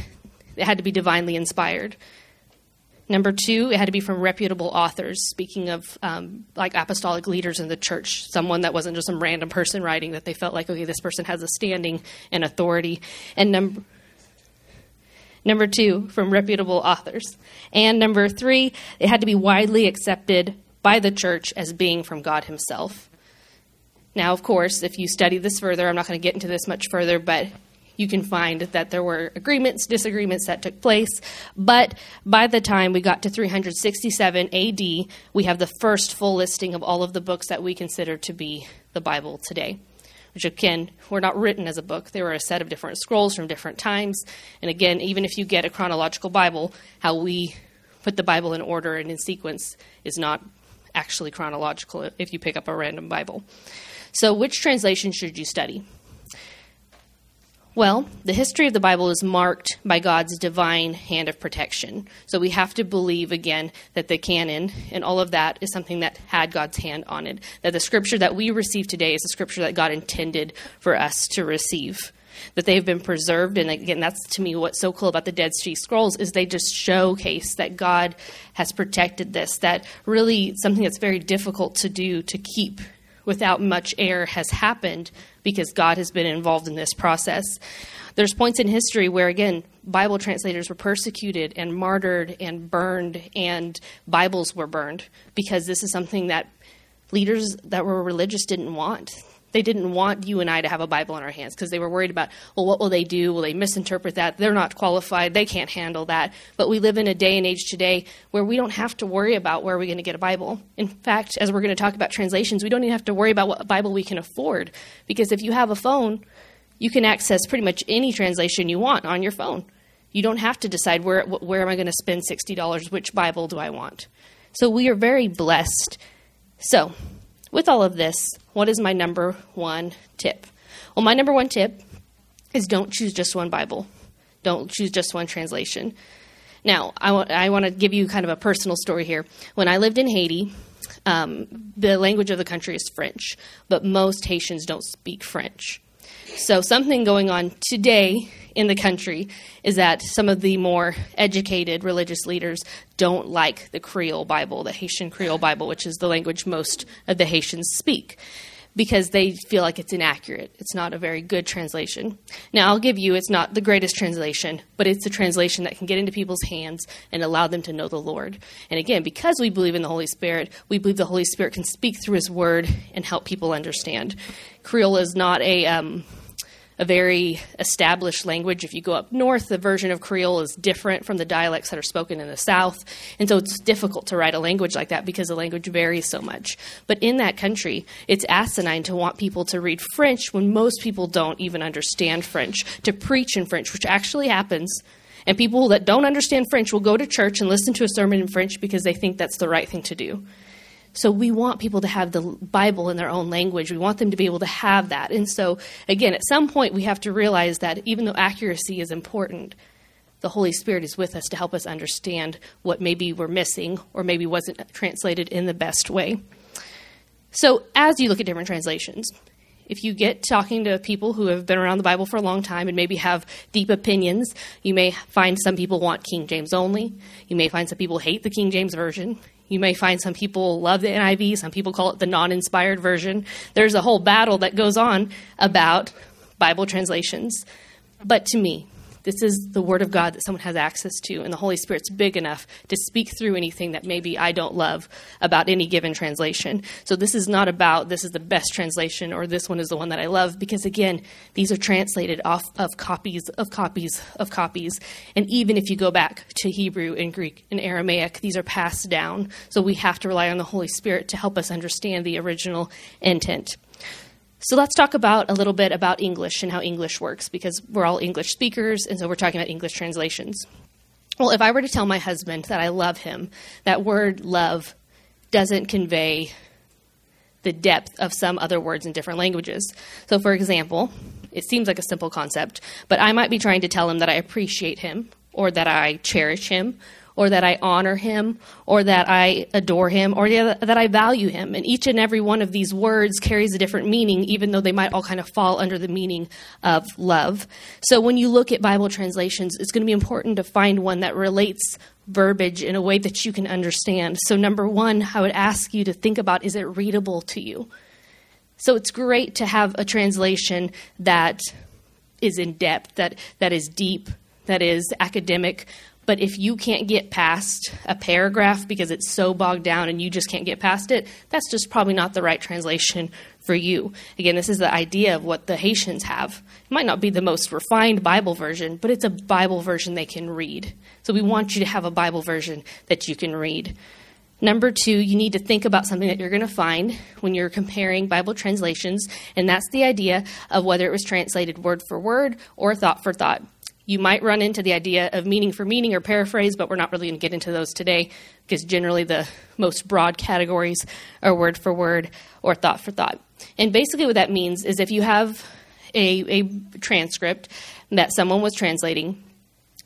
it had to be divinely inspired. Number two, it had to be from reputable authors. Speaking of um, like apostolic leaders in the church, someone that wasn't just some random person writing that they felt like, okay, this person has a standing and authority. And number number two, from reputable authors. And number three, it had to be widely accepted by the church as being from God Himself. Now, of course, if you study this further, I'm not going to get into this much further, but you can find that there were agreements, disagreements that took place. But by the time we got to 367 AD, we have the first full listing of all of the books that we consider to be the Bible today. Which again, were not written as a book. They were a set of different scrolls from different times. And again, even if you get a chronological Bible, how we put the Bible in order and in sequence is not actually chronological if you pick up a random Bible. So, which translation should you study? Well, the history of the Bible is marked by God's divine hand of protection. So we have to believe again that the canon and all of that is something that had God's hand on it. That the scripture that we receive today is the scripture that God intended for us to receive. That they have been preserved, and again, that's to me what's so cool about the Dead Sea Scrolls is they just showcase that God has protected this. That really something that's very difficult to do to keep without much error has happened because God has been involved in this process. There's points in history where, again, Bible translators were persecuted and martyred and burned, and Bibles were burned because this is something that leaders that were religious didn't want. They didn't want you and I to have a Bible in our hands because they were worried about, well, what will they do? Will they misinterpret that? They're not qualified. They can't handle that. But we live in a day and age today where we don't have to worry about where we're going to get a Bible. In fact, as we're going to talk about translations, we don't even have to worry about what Bible we can afford because if you have a phone, you can access pretty much any translation you want on your phone. You don't have to decide where where am I going to spend $60? Which Bible do I want? So we are very blessed. So, with all of this, what is my number one tip? Well, my number one tip is don't choose just one Bible, don't choose just one translation. Now, I, w- I want to give you kind of a personal story here. When I lived in Haiti, um, the language of the country is French, but most Haitians don't speak French. So, something going on today in the country is that some of the more educated religious leaders don't like the Creole Bible, the Haitian Creole Bible, which is the language most of the Haitians speak. because they feel like it's inaccurate. It's not a very good translation. Now, I'll give you, it's not the greatest translation, but it's a translation that can get into people's hands and allow them to know the Lord. And again, because we believe in the Holy Spirit, we believe the Holy Spirit can speak through His Word and help people understand. Creole is not a. Um, a very established language. If you go up north, the version of Creole is different from the dialects that are spoken in the south. And so it's difficult to write a language like that because the language varies so much. But in that country, it's asinine to want people to read French when most people don't even understand French, to preach in French, which actually happens. And people that don't understand French will go to church and listen to a sermon in French because they think that's the right thing to do. So we want people to have the Bible in their own language. We want them to be able to have that. And so, again, at some point, we have to realize that even though accuracy is important, the Holy Spirit is with us to help us understand what maybe we're missing or maybe wasn't translated in the best way. So, as you look at different translations, if you get talking to people who have been around the Bible for a long time and maybe have deep opinions, you may find some people want King James only. You may find some people hate the King James Version. You may find some people love the NIV, some people call it the non inspired version. There's a whole battle that goes on about Bible translations. But to me, this is the Word of God that someone has access to, and the Holy Spirit's big enough to speak through anything that maybe I don't love about any given translation. So this is not about this is the best translation or this one is the one that I love, because again, these are translated off of copies of copies of copies. And even if you go back to Hebrew and Greek and Aramaic, these are passed down. So we have to rely on the Holy Spirit to help us understand the original intent. So let's talk about a little bit about English and how English works because we're all English speakers and so we're talking about English translations. Well, if I were to tell my husband that I love him, that word love doesn't convey the depth of some other words in different languages. So, for example, it seems like a simple concept, but I might be trying to tell him that I appreciate him or that I cherish him or that I honor him, or that I adore him, or that I value him. And each and every one of these words carries a different meaning, even though they might all kind of fall under the meaning of love. So when you look at Bible translations, it's going to be important to find one that relates verbiage in a way that you can understand. So, number one, I would ask you to think about is it readable to you? So, it's great to have a translation that is in depth, that, that is deep, that is academic, but if you can't get past a paragraph because it's so bogged down and you just can't get past it, that's just probably not the right translation for you. Again, this is the idea of what the Haitians have. It might not be the most refined Bible version, but it's a Bible version they can read. So we want you to have a Bible version that you can read. Number two, you need to think about something that you're going to find when you're comparing Bible translations, and that's the idea of whether it was translated word for word or thought for thought. You might run into the idea of meaning for meaning or paraphrase, but we're not really going to get into those today because generally the most broad categories are word for word or thought for thought. And basically, what that means is if you have a, a transcript that someone was translating,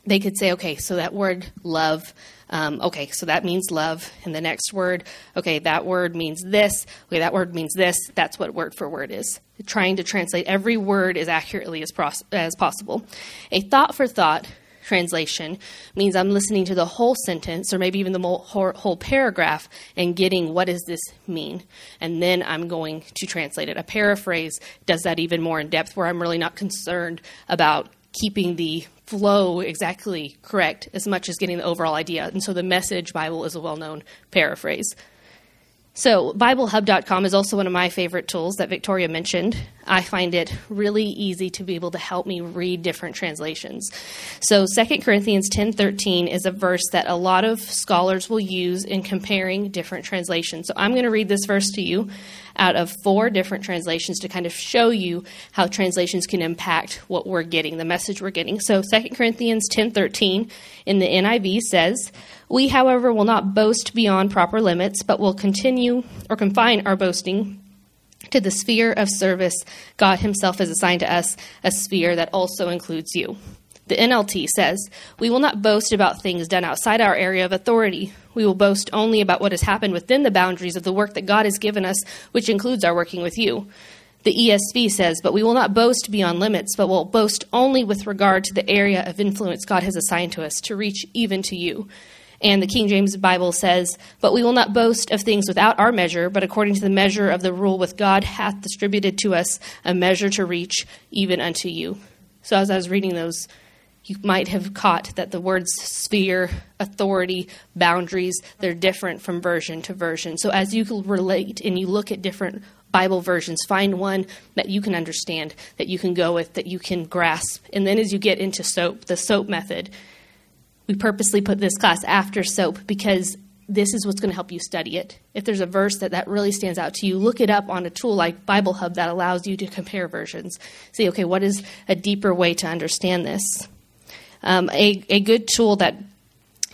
they could say, okay, so that word love um, okay, so that means love. And the next word, okay, that word means this. Okay, that word means this. That's what word for word is. Trying to translate every word as accurately as, pros- as possible. A thought for thought translation means I'm listening to the whole sentence or maybe even the whole, whole paragraph and getting what does this mean. And then I'm going to translate it. A paraphrase does that even more in depth where I'm really not concerned about keeping the flow exactly correct as much as getting the overall idea. And so the message Bible is a well known paraphrase. So, BibleHub.com is also one of my favorite tools that Victoria mentioned. I find it really easy to be able to help me read different translations. So, 2 Corinthians 10:13 is a verse that a lot of scholars will use in comparing different translations. So, I'm going to read this verse to you out of four different translations to kind of show you how translations can impact what we're getting, the message we're getting. So 2 Corinthians 10:13 in the NIV says, "We, however, will not boast beyond proper limits, but will continue or confine our boasting to the sphere of service God himself has assigned to us, a sphere that also includes you." The NLT says, We will not boast about things done outside our area of authority. We will boast only about what has happened within the boundaries of the work that God has given us, which includes our working with you. The ESV says, But we will not boast beyond limits, but will boast only with regard to the area of influence God has assigned to us to reach even to you. And the King James Bible says, But we will not boast of things without our measure, but according to the measure of the rule with God hath distributed to us a measure to reach even unto you. So as I was reading those, you might have caught that the words sphere, authority, boundaries, they're different from version to version. So as you relate and you look at different Bible versions, find one that you can understand, that you can go with, that you can grasp. And then as you get into SOAP, the SOAP method, we purposely put this class after SOAP because this is what's going to help you study it. If there's a verse that, that really stands out to you, look it up on a tool like Bible Hub that allows you to compare versions. See, okay, what is a deeper way to understand this? Um, a, a good tool that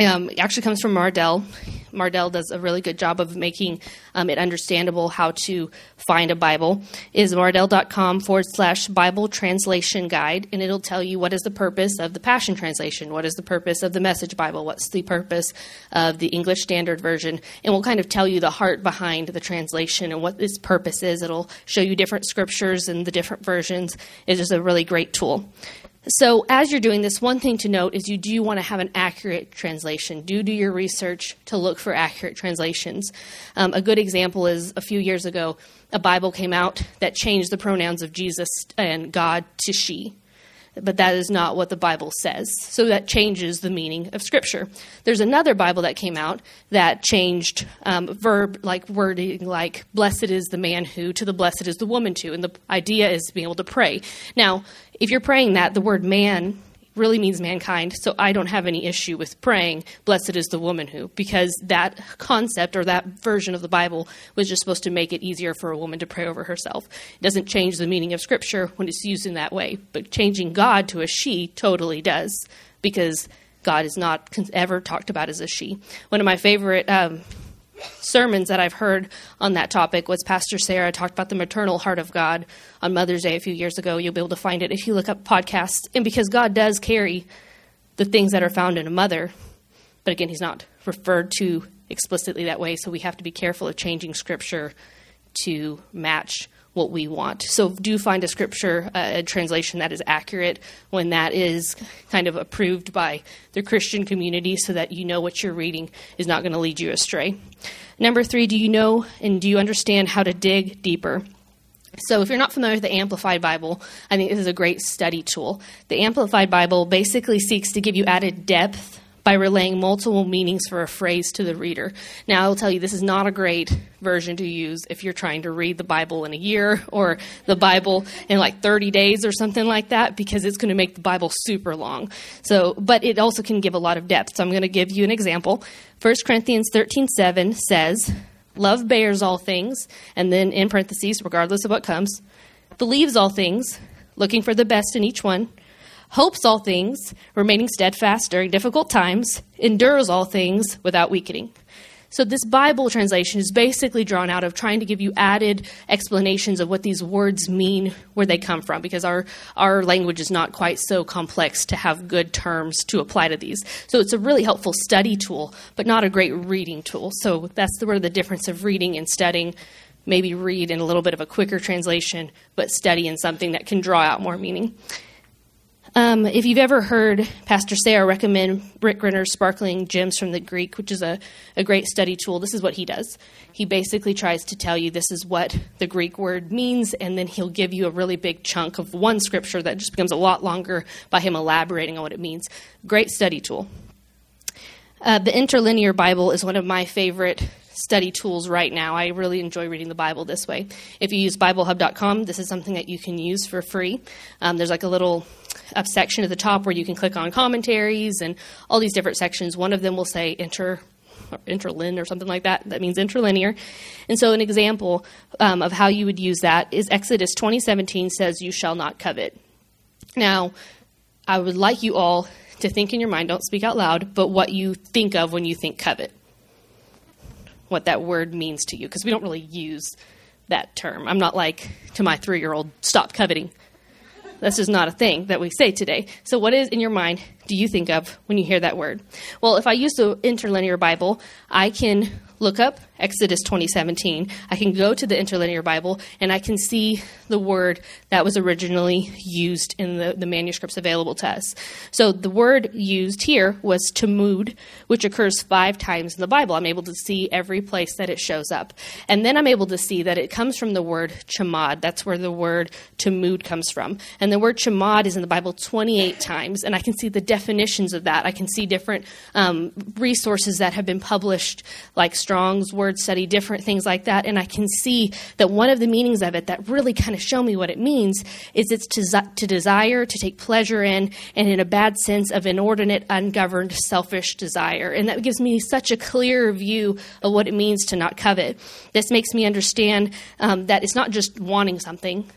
um, actually comes from Mardel. Mardel does a really good job of making um, it understandable how to find a Bible. Is mardel.com forward slash Bible translation guide, and it'll tell you what is the purpose of the Passion Translation, what is the purpose of the Message Bible, what's the purpose of the English Standard Version, and will kind of tell you the heart behind the translation and what its purpose is. It'll show you different scriptures and the different versions. It's just a really great tool. So, as you're doing this, one thing to note is you do want to have an accurate translation. Do do your research to look for accurate translations. Um, a good example is a few years ago, a Bible came out that changed the pronouns of Jesus and God to she but that is not what the Bible says. So that changes the meaning of Scripture. There's another Bible that came out that changed um, verb like wording like "blessed is the man who" to the "blessed is the woman to," and the idea is being able to pray. Now, if you're praying that, the word "man" really means mankind. So I don't have any issue with praying, blessed is the woman who, because that concept or that version of the Bible was just supposed to make it easier for a woman to pray over herself. It doesn't change the meaning of Scripture when it's used in that way, but changing God to a she totally does, because God is not ever talked about as a she. One of my favorite um, sermons that I've heard on that topic was Pastor Sarah talked about the maternal heart of God on Mother's Day a few years ago. You'll be able to find it if you look up podcasts. And because God does carry the things that are found in a mother, but again, He's not referred to explicitly that way, so we have to be careful of changing Scripture to match what we want. So do find a scripture, uh, a translation that is accurate when that is kind of approved by the Christian community so that you know what you're reading is not going to lead you astray. Number three, do you know and do you understand how to dig deeper? So, if you're not familiar with the Amplified Bible, I think this is a great study tool. The Amplified Bible basically seeks to give you added depth by relaying multiple meanings for a phrase to the reader. Now, I'll tell you, this is not a great version to use if you're trying to read the Bible in a year or the Bible in like 30 days or something like that, because it's going to make the Bible super long. So, but it also can give a lot of depth. So, I'm going to give you an example. 1 Corinthians 13 7 says, Love bears all things, and then in parentheses, regardless of what comes, believes all things, looking for the best in each one hopes all things, remaining steadfast during difficult times, endures all things without weakening. So, this Bible translation is basically drawn out of trying to give you added explanations of what these words mean, where they come from, because our, our language is not quite so complex to have good terms to apply to these. So, it's a really helpful study tool, but not a great reading tool. So, that's the, where the difference of reading and studying. Maybe read in a little bit of a quicker translation, but study in something that can draw out more meaning. Um, if you've ever heard Pastor Sarah recommend Rick Renner's Sparkling Gems from the Greek, which is a, a great study tool, this is what he does. He basically tries to tell you this is what the Greek word means, and then he'll give you a really big chunk of one scripture that just becomes a lot longer by him elaborating on what it means. Great study tool. Uh, the Interlinear Bible is one of my favorite study tools right now. I really enjoy reading the Bible this way. If you use BibleHub.com, this is something that you can use for free. Um, there's like a little up section at the top where you can click on commentaries and all these different sections. One of them will say inter or interlin or something like that. That means interlinear. And so, an example um, of how you would use that is Exodus 2017 says, "You shall not covet." Now, I would like you all to think in your mind, don't speak out loud, but what you think of when you think covet what that word means to you because we don't really use that term. I'm not like to my three year old, stop coveting. This is not a thing that we say today. So, what is in your mind do you think of when you hear that word? Well, if I use the interlinear Bible, I can look up Exodus 2017. I can go to the interlinear Bible and I can see the word that was originally used in the, the manuscripts available to us. So the word used here was tachmod, which occurs five times in the Bible. I'm able to see every place that it shows up. And then I'm able to see that it comes from the word chamad. That's where the word tachmod comes from. And the word chamad is in the Bible 28 times. And I can see the definitions of that. I can see different um, resources that have been published, like Strong's Word Study, different things like that. And I can see that one of the meanings of it that really kind of show me what it means is it's to, to desire, to take pleasure in, and in a bad sense of inordinate, ungoverned, selfish desire. And that gives me such a clear view of what it means to not covet. This makes me understand um, that it's not just wanting something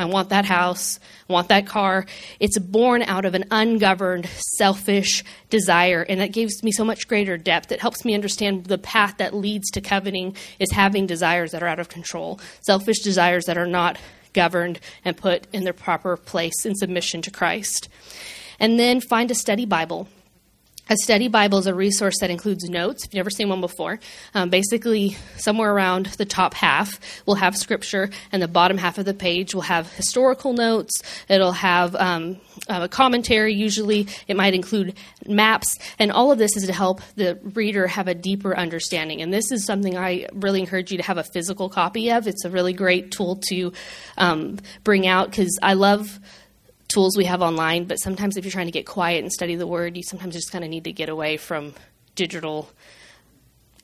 I want that house, I want that car. It's born out of an ungoverned, selfish desire, and that gives me so much greater depth. It helps me understand the path that leads to coveting is having desires that are out of control, selfish desires that are not governed and put in their proper place in submission to Christ. And then find a study Bible. A study Bible is a resource that includes notes. If you've never seen one before, um, basically somewhere around the top half will have scripture, and the bottom half of the page will have historical notes. It'll have um, a commentary. Usually, it might include maps, and all of this is to help the reader have a deeper understanding. And this is something I really encourage you to have a physical copy of. It's a really great tool to um, bring out because I love tools we have online, but sometimes if you're trying to get quiet and study the word, you sometimes just kind of need to get away from digital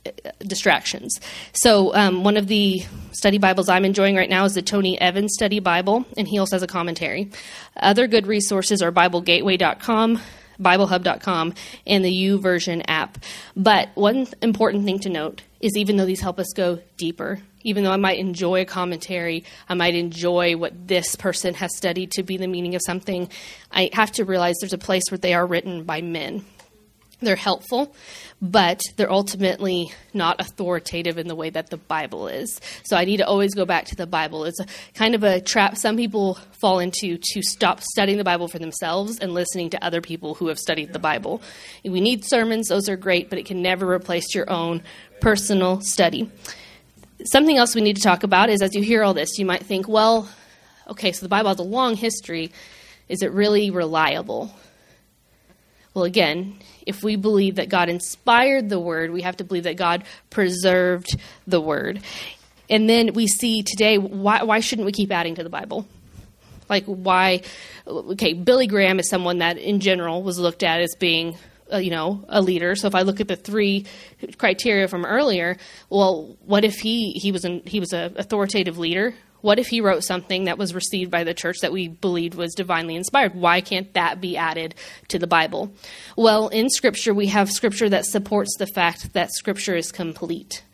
uh, distractions. So, um, one of the study Bibles I'm enjoying right now is the Tony Evans Study Bible, and he also has a commentary. Other good resources are BibleGateway.com, BibleHub.com, and the YouVersion app. But one important thing to note is even though these help us go deeper, even though I might enjoy a commentary, I might enjoy what this person has studied to be the meaning of something, I have to realize there's a place where they are written by men. They're helpful, but they're ultimately not authoritative in the way that the Bible is. So I need to always go back to the Bible. It's a kind of a trap some people fall into to stop studying the Bible for themselves and listening to other people who have studied the Bible. We need sermons, those are great, but it can never replace your own personal study. Something else we need to talk about is as you hear all this, you might think, well, okay, so the Bible has a long history. Is it really reliable? Well, again, if we believe that God inspired the word, we have to believe that God preserved the word. And then we see today why, why shouldn't we keep adding to the Bible? Like, why? Okay, Billy Graham is someone that in general was looked at as being uh, you know a leader so if i look at the three criteria from earlier well what if he he was an he was an authoritative leader what if he wrote something that was received by the church that we believed was divinely inspired? Why can't that be added to the bible? Well in scripture we have scripture that supports the fact that scripture is complete.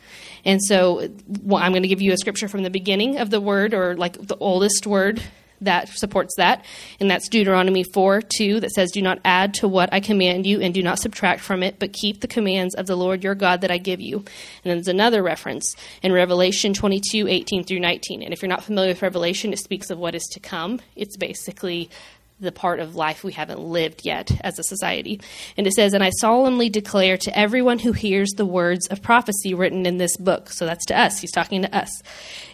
And so well, i'm going to give you a scripture from the beginning of the word or like the oldest word that supports that, and that's Deuteronomy 4 2 that says, Do not add to what I command you, and do not subtract from it, but keep the commands of the Lord your God that I give you. And then there's another reference in Revelation 22 18 through 19. And if you're not familiar with Revelation, it speaks of what is to come. It's basically the part of life we haven't lived yet as a society. And it says, And I solemnly declare to everyone who hears the words of prophecy written in this book. So that's to us. He's talking to us.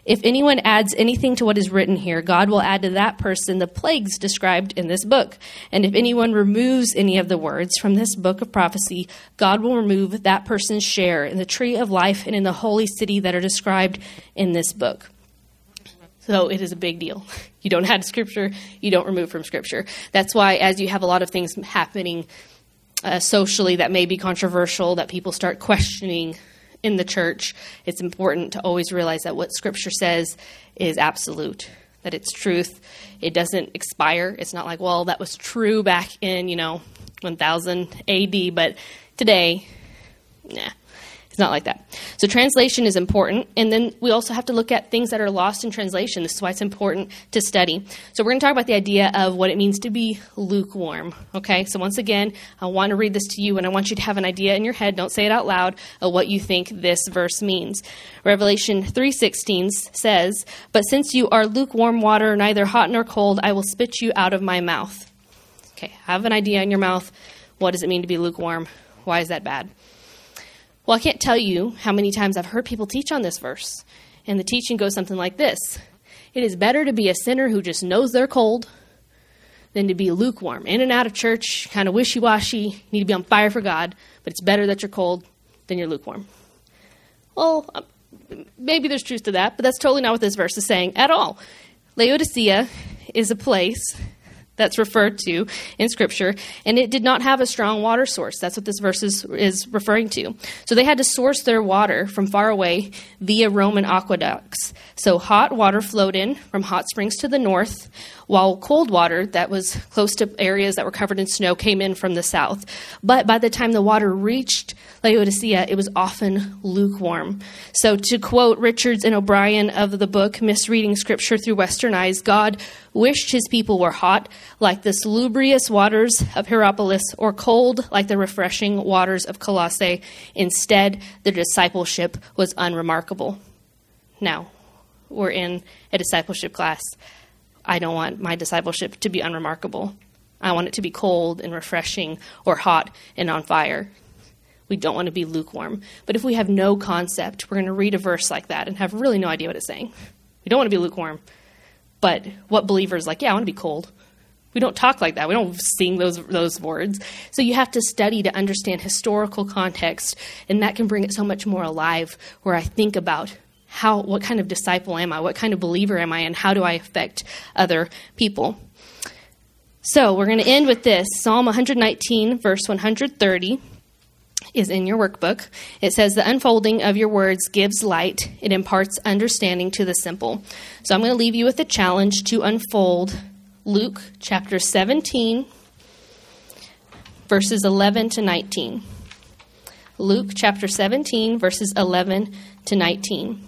If anyone adds anything to what is written here, God will add to that person the plagues described in this book. And if anyone removes any of the words from this book of prophecy, God will remove that person's share in the tree of life and in the holy city that are described in this book. So it is a big deal. You don't add scripture, you don't remove from scripture. That's why, as you have a lot of things happening uh, socially that may be controversial, that people start questioning in the church, it's important to always realize that what scripture says is absolute, that it's truth. It doesn't expire. It's not like, well, that was true back in, you know, 1000 AD, but today, nah, it's not like that. So translation is important, and then we also have to look at things that are lost in translation. This is why it's important to study. So we're going to talk about the idea of what it means to be lukewarm. Okay, so once again, I want to read this to you, and I want you to have an idea in your head. Don't say it out loud of what you think this verse means. Revelation three sixteen says, "But since you are lukewarm water, neither hot nor cold, I will spit you out of my mouth." Okay, have an idea in your mouth. What does it mean to be lukewarm? Why is that bad? Well, I can't tell you how many times I've heard people teach on this verse. And the teaching goes something like this It is better to be a sinner who just knows they're cold than to be lukewarm, in and out of church, kind of wishy washy, need to be on fire for God, but it's better that you're cold than you're lukewarm. Well, um, maybe there's truth to that, but that's totally not what this verse is saying at all. Laodicea is a place that's referred to in Scripture, and it did not have a strong water source. That's what this verse is, is referring to. So they had to source their water from far away via Roman aqueducts. So hot water flowed in from hot springs to the north, while cold water that was close to areas that were covered in snow came in from the south. But by the time the water reached Laodicea, it was often lukewarm. So, to quote Richards and O'Brien of the book Misreading Scripture Through Western Eyes, God wished his people were hot, like the salubrious waters of Hierapolis, or cold, like the refreshing waters of Colossae. Instead, their discipleship was unremarkable. Now, we're in a discipleship class. I don't want my discipleship to be unremarkable. I want it to be cold and refreshing or hot and on fire. We don't want to be lukewarm. But if we have no concept, we're going to read a verse like that and have really no idea what it's saying. We don't want to be lukewarm. But what believers like, yeah, I want to be cold. We don't talk like that. We don't sing those those words. So you have to study to understand historical context, and that can bring it so much more alive where I think about how what kind of disciple am I? What kind of believer am I and how do I affect other people? So, we're going to end with this. Psalm 119 verse 130 is in your workbook. It says, The unfolding of your words gives light, it imparts understanding to the simple. So I'm going to leave you with a challenge to unfold Luke chapter 17, verses 11 to 19. Luke chapter 17, verses 11 to 19.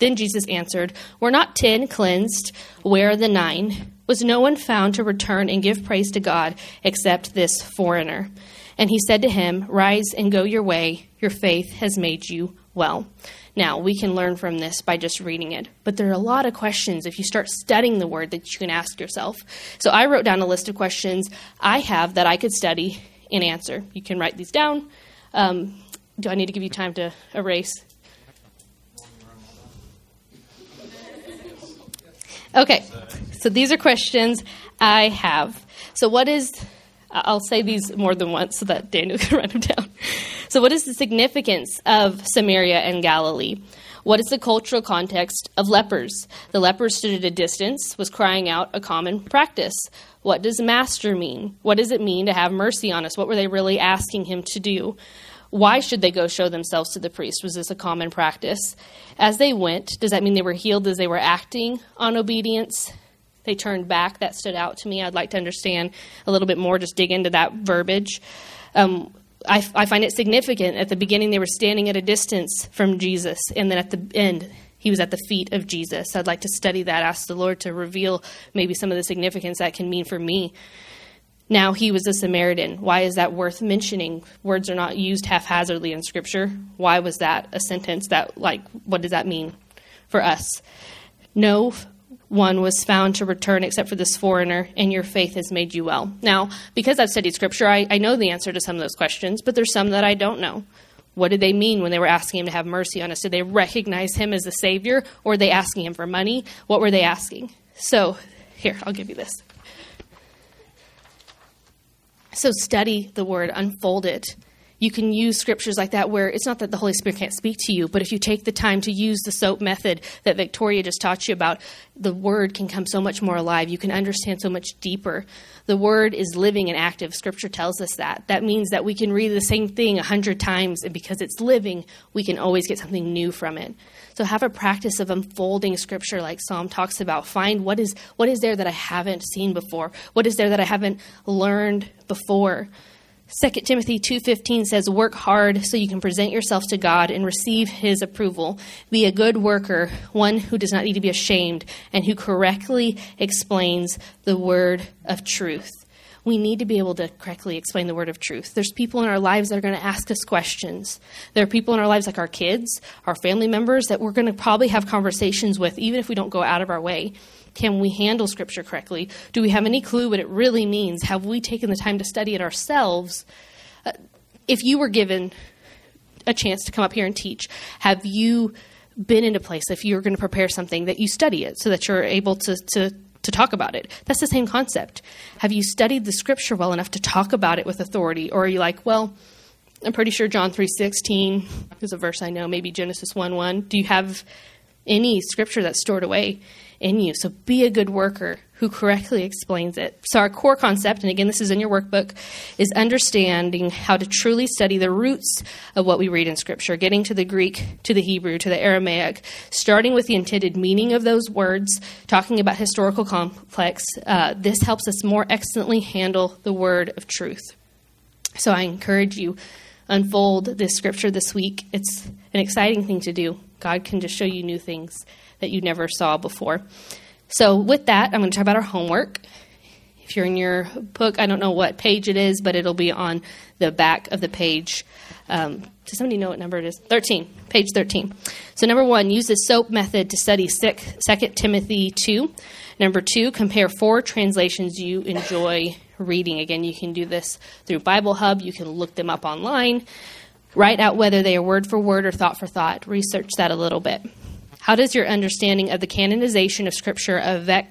Then Jesus answered, Were not ten cleansed? Where are the nine? Was no one found to return and give praise to God except this foreigner? And he said to him, Rise and go your way. Your faith has made you well. Now, we can learn from this by just reading it, but there are a lot of questions if you start studying the word that you can ask yourself. So I wrote down a list of questions I have that I could study and answer. You can write these down. Um, do I need to give you time to erase? Okay, so these are questions I have. So, what is, I'll say these more than once so that Daniel can write them down. So, what is the significance of Samaria and Galilee? What is the cultural context of lepers? The lepers stood at a distance, was crying out a common practice. What does master mean? What does it mean to have mercy on us? What were they really asking him to do? Why should they go show themselves to the priest? Was this a common practice? As they went, does that mean they were healed as they were acting on obedience? They turned back. That stood out to me. I'd like to understand a little bit more, just dig into that verbiage. Um, I, I find it significant. At the beginning, they were standing at a distance from Jesus, and then at the end, he was at the feet of Jesus. I'd like to study that, ask the Lord to reveal maybe some of the significance that can mean for me. Now he was a Samaritan. Why is that worth mentioning? Words are not used haphazardly in Scripture. Why was that a sentence that, like, what does that mean for us? No one was found to return except for this foreigner, and your faith has made you well. Now, because I've studied Scripture, I, I know the answer to some of those questions, but there's some that I don't know. What did they mean when they were asking him to have mercy on us? Did they recognize him as the Savior, or were they asking him for money? What were they asking? So, here, I'll give you this. So study the word, unfold it. You can use scriptures like that where it's not that the Holy Spirit can't speak to you, but if you take the time to use the SOAP method that Victoria just taught you about, the word can come so much more alive. You can understand so much deeper. The word is living and active. Scripture tells us that. That means that we can read the same thing a hundred times, and because it's living, we can always get something new from it. So have a practice of unfolding scripture like Psalm talks about. Find what is what is there that I haven't seen before? What is there that I haven't learned before? 2 Timothy 2:15 says work hard so you can present yourself to God and receive his approval. Be a good worker, one who does not need to be ashamed and who correctly explains the word of truth. We need to be able to correctly explain the word of truth. There's people in our lives that are going to ask us questions. There are people in our lives like our kids, our family members that we're going to probably have conversations with even if we don't go out of our way. Can we handle Scripture correctly? Do we have any clue what it really means? Have we taken the time to study it ourselves? Uh, if you were given a chance to come up here and teach, have you been in a place, if you're going to prepare something, that you study it so that you're able to, to, to talk about it? That's the same concept. Have you studied the Scripture well enough to talk about it with authority? Or are you like, well, I'm pretty sure John 3.16 is a verse I know, maybe Genesis 1 1. Do you have any scripture that's stored away in you. So be a good worker who correctly explains it. So, our core concept, and again, this is in your workbook, is understanding how to truly study the roots of what we read in Scripture, getting to the Greek, to the Hebrew, to the Aramaic, starting with the intended meaning of those words, talking about historical complex. Uh, this helps us more excellently handle the word of truth. So, I encourage you unfold this scripture this week. It's an exciting thing to do. God can just show you new things that you never saw before. So, with that, I'm going to talk about our homework. If you're in your book, I don't know what page it is, but it'll be on the back of the page. Um, does somebody know what number it is? 13, page 13. So, number one, use the SOAP method to study 2 Timothy 2. Number two, compare four translations you enjoy reading. Again, you can do this through Bible Hub, you can look them up online. Write out whether they are word for word or thought for thought. Research that a little bit. How does your understanding of the canonization of Scripture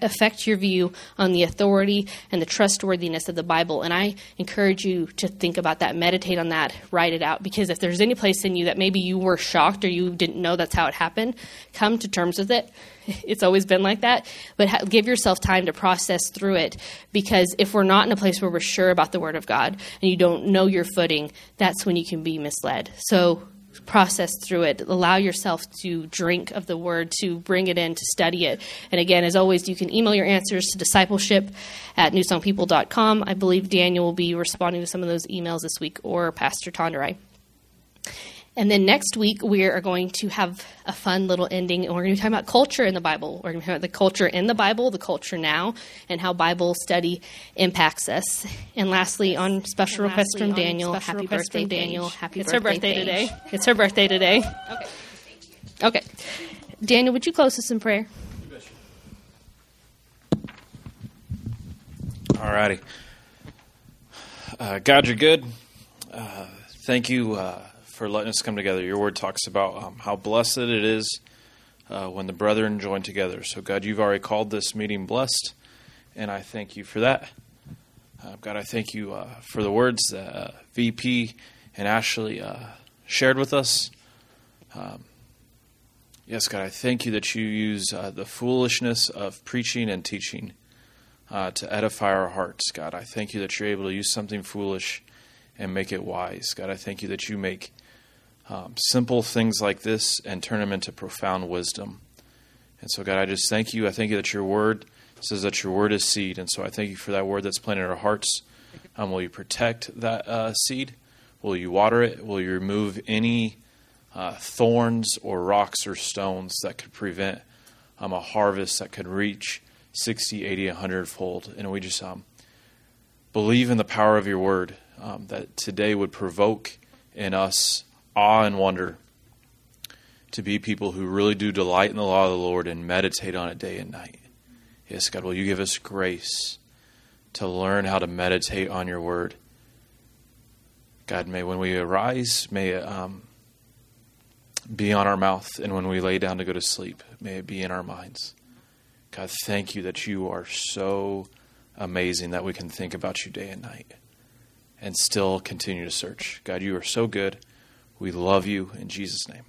affect your view on the authority and the trustworthiness of the Bible? And I encourage you to think about that, meditate on that, write it out, because if there's any place in you that maybe you were shocked or you didn't know that's how it happened, come to terms with it. It's always been like that, but give yourself time to process through it, because if we're not in a place where we're sure about the Word of God and you don't know your footing, that's when you can be misled. So process through it. Allow yourself to drink of the word, to bring it in, to study it. And again, as always, you can email your answers to discipleship at newsongpeople.com. I believe Daniel will be responding to some of those emails this week, or Pastor Tonderai. And then next week, we are going to have a fun little ending, and we're going to be talking about culture in the Bible. We're going to talk about the culture in the Bible, the culture now, and how Bible study impacts us. And lastly, on special and request from Daniel, happy birthday, Daniel. Happy it's birthday, her birthday today. It's her birthday today. Okay. Okay. Daniel, would you close us in prayer? All righty. Uh, God, you're good. Uh, thank you. Uh, for letting us come together. Your word talks about um, how blessed it is uh, when the brethren join together. So, God, you've already called this meeting blessed, and I thank you for that. Uh, God, I thank you uh, for the words that uh, VP and Ashley uh, shared with us. Um, yes, God, I thank you that you use uh, the foolishness of preaching and teaching to edify our hearts. God, I thank you that you're able to use something foolish and make it wise. God, I thank you that you make um, simple things like this and turn them into profound wisdom. And so, God, I just thank you. I thank you that your word says that your word is seed. And so I thank you for that word that's planted in our hearts. Um, will you protect that uh, seed? Will you water it? Will you remove any uh, thorns or rocks or stones that could prevent um, a harvest that could reach 60, 80, 100 fold? And we just um, believe in the power of your word um, that today would provoke in us awe and wonder to be people who really do delight in the law of the Lord and meditate on it day and night. Yes, God, will you give us grace to learn how to meditate on your word? God, may when we arise, may it um, be on our mouth, and when we lay down to go to sleep, may it be in our minds. God, thank you that you are so amazing that we can think about you day and night and still continue to search. God, you are so good. We love you in Jesus' name.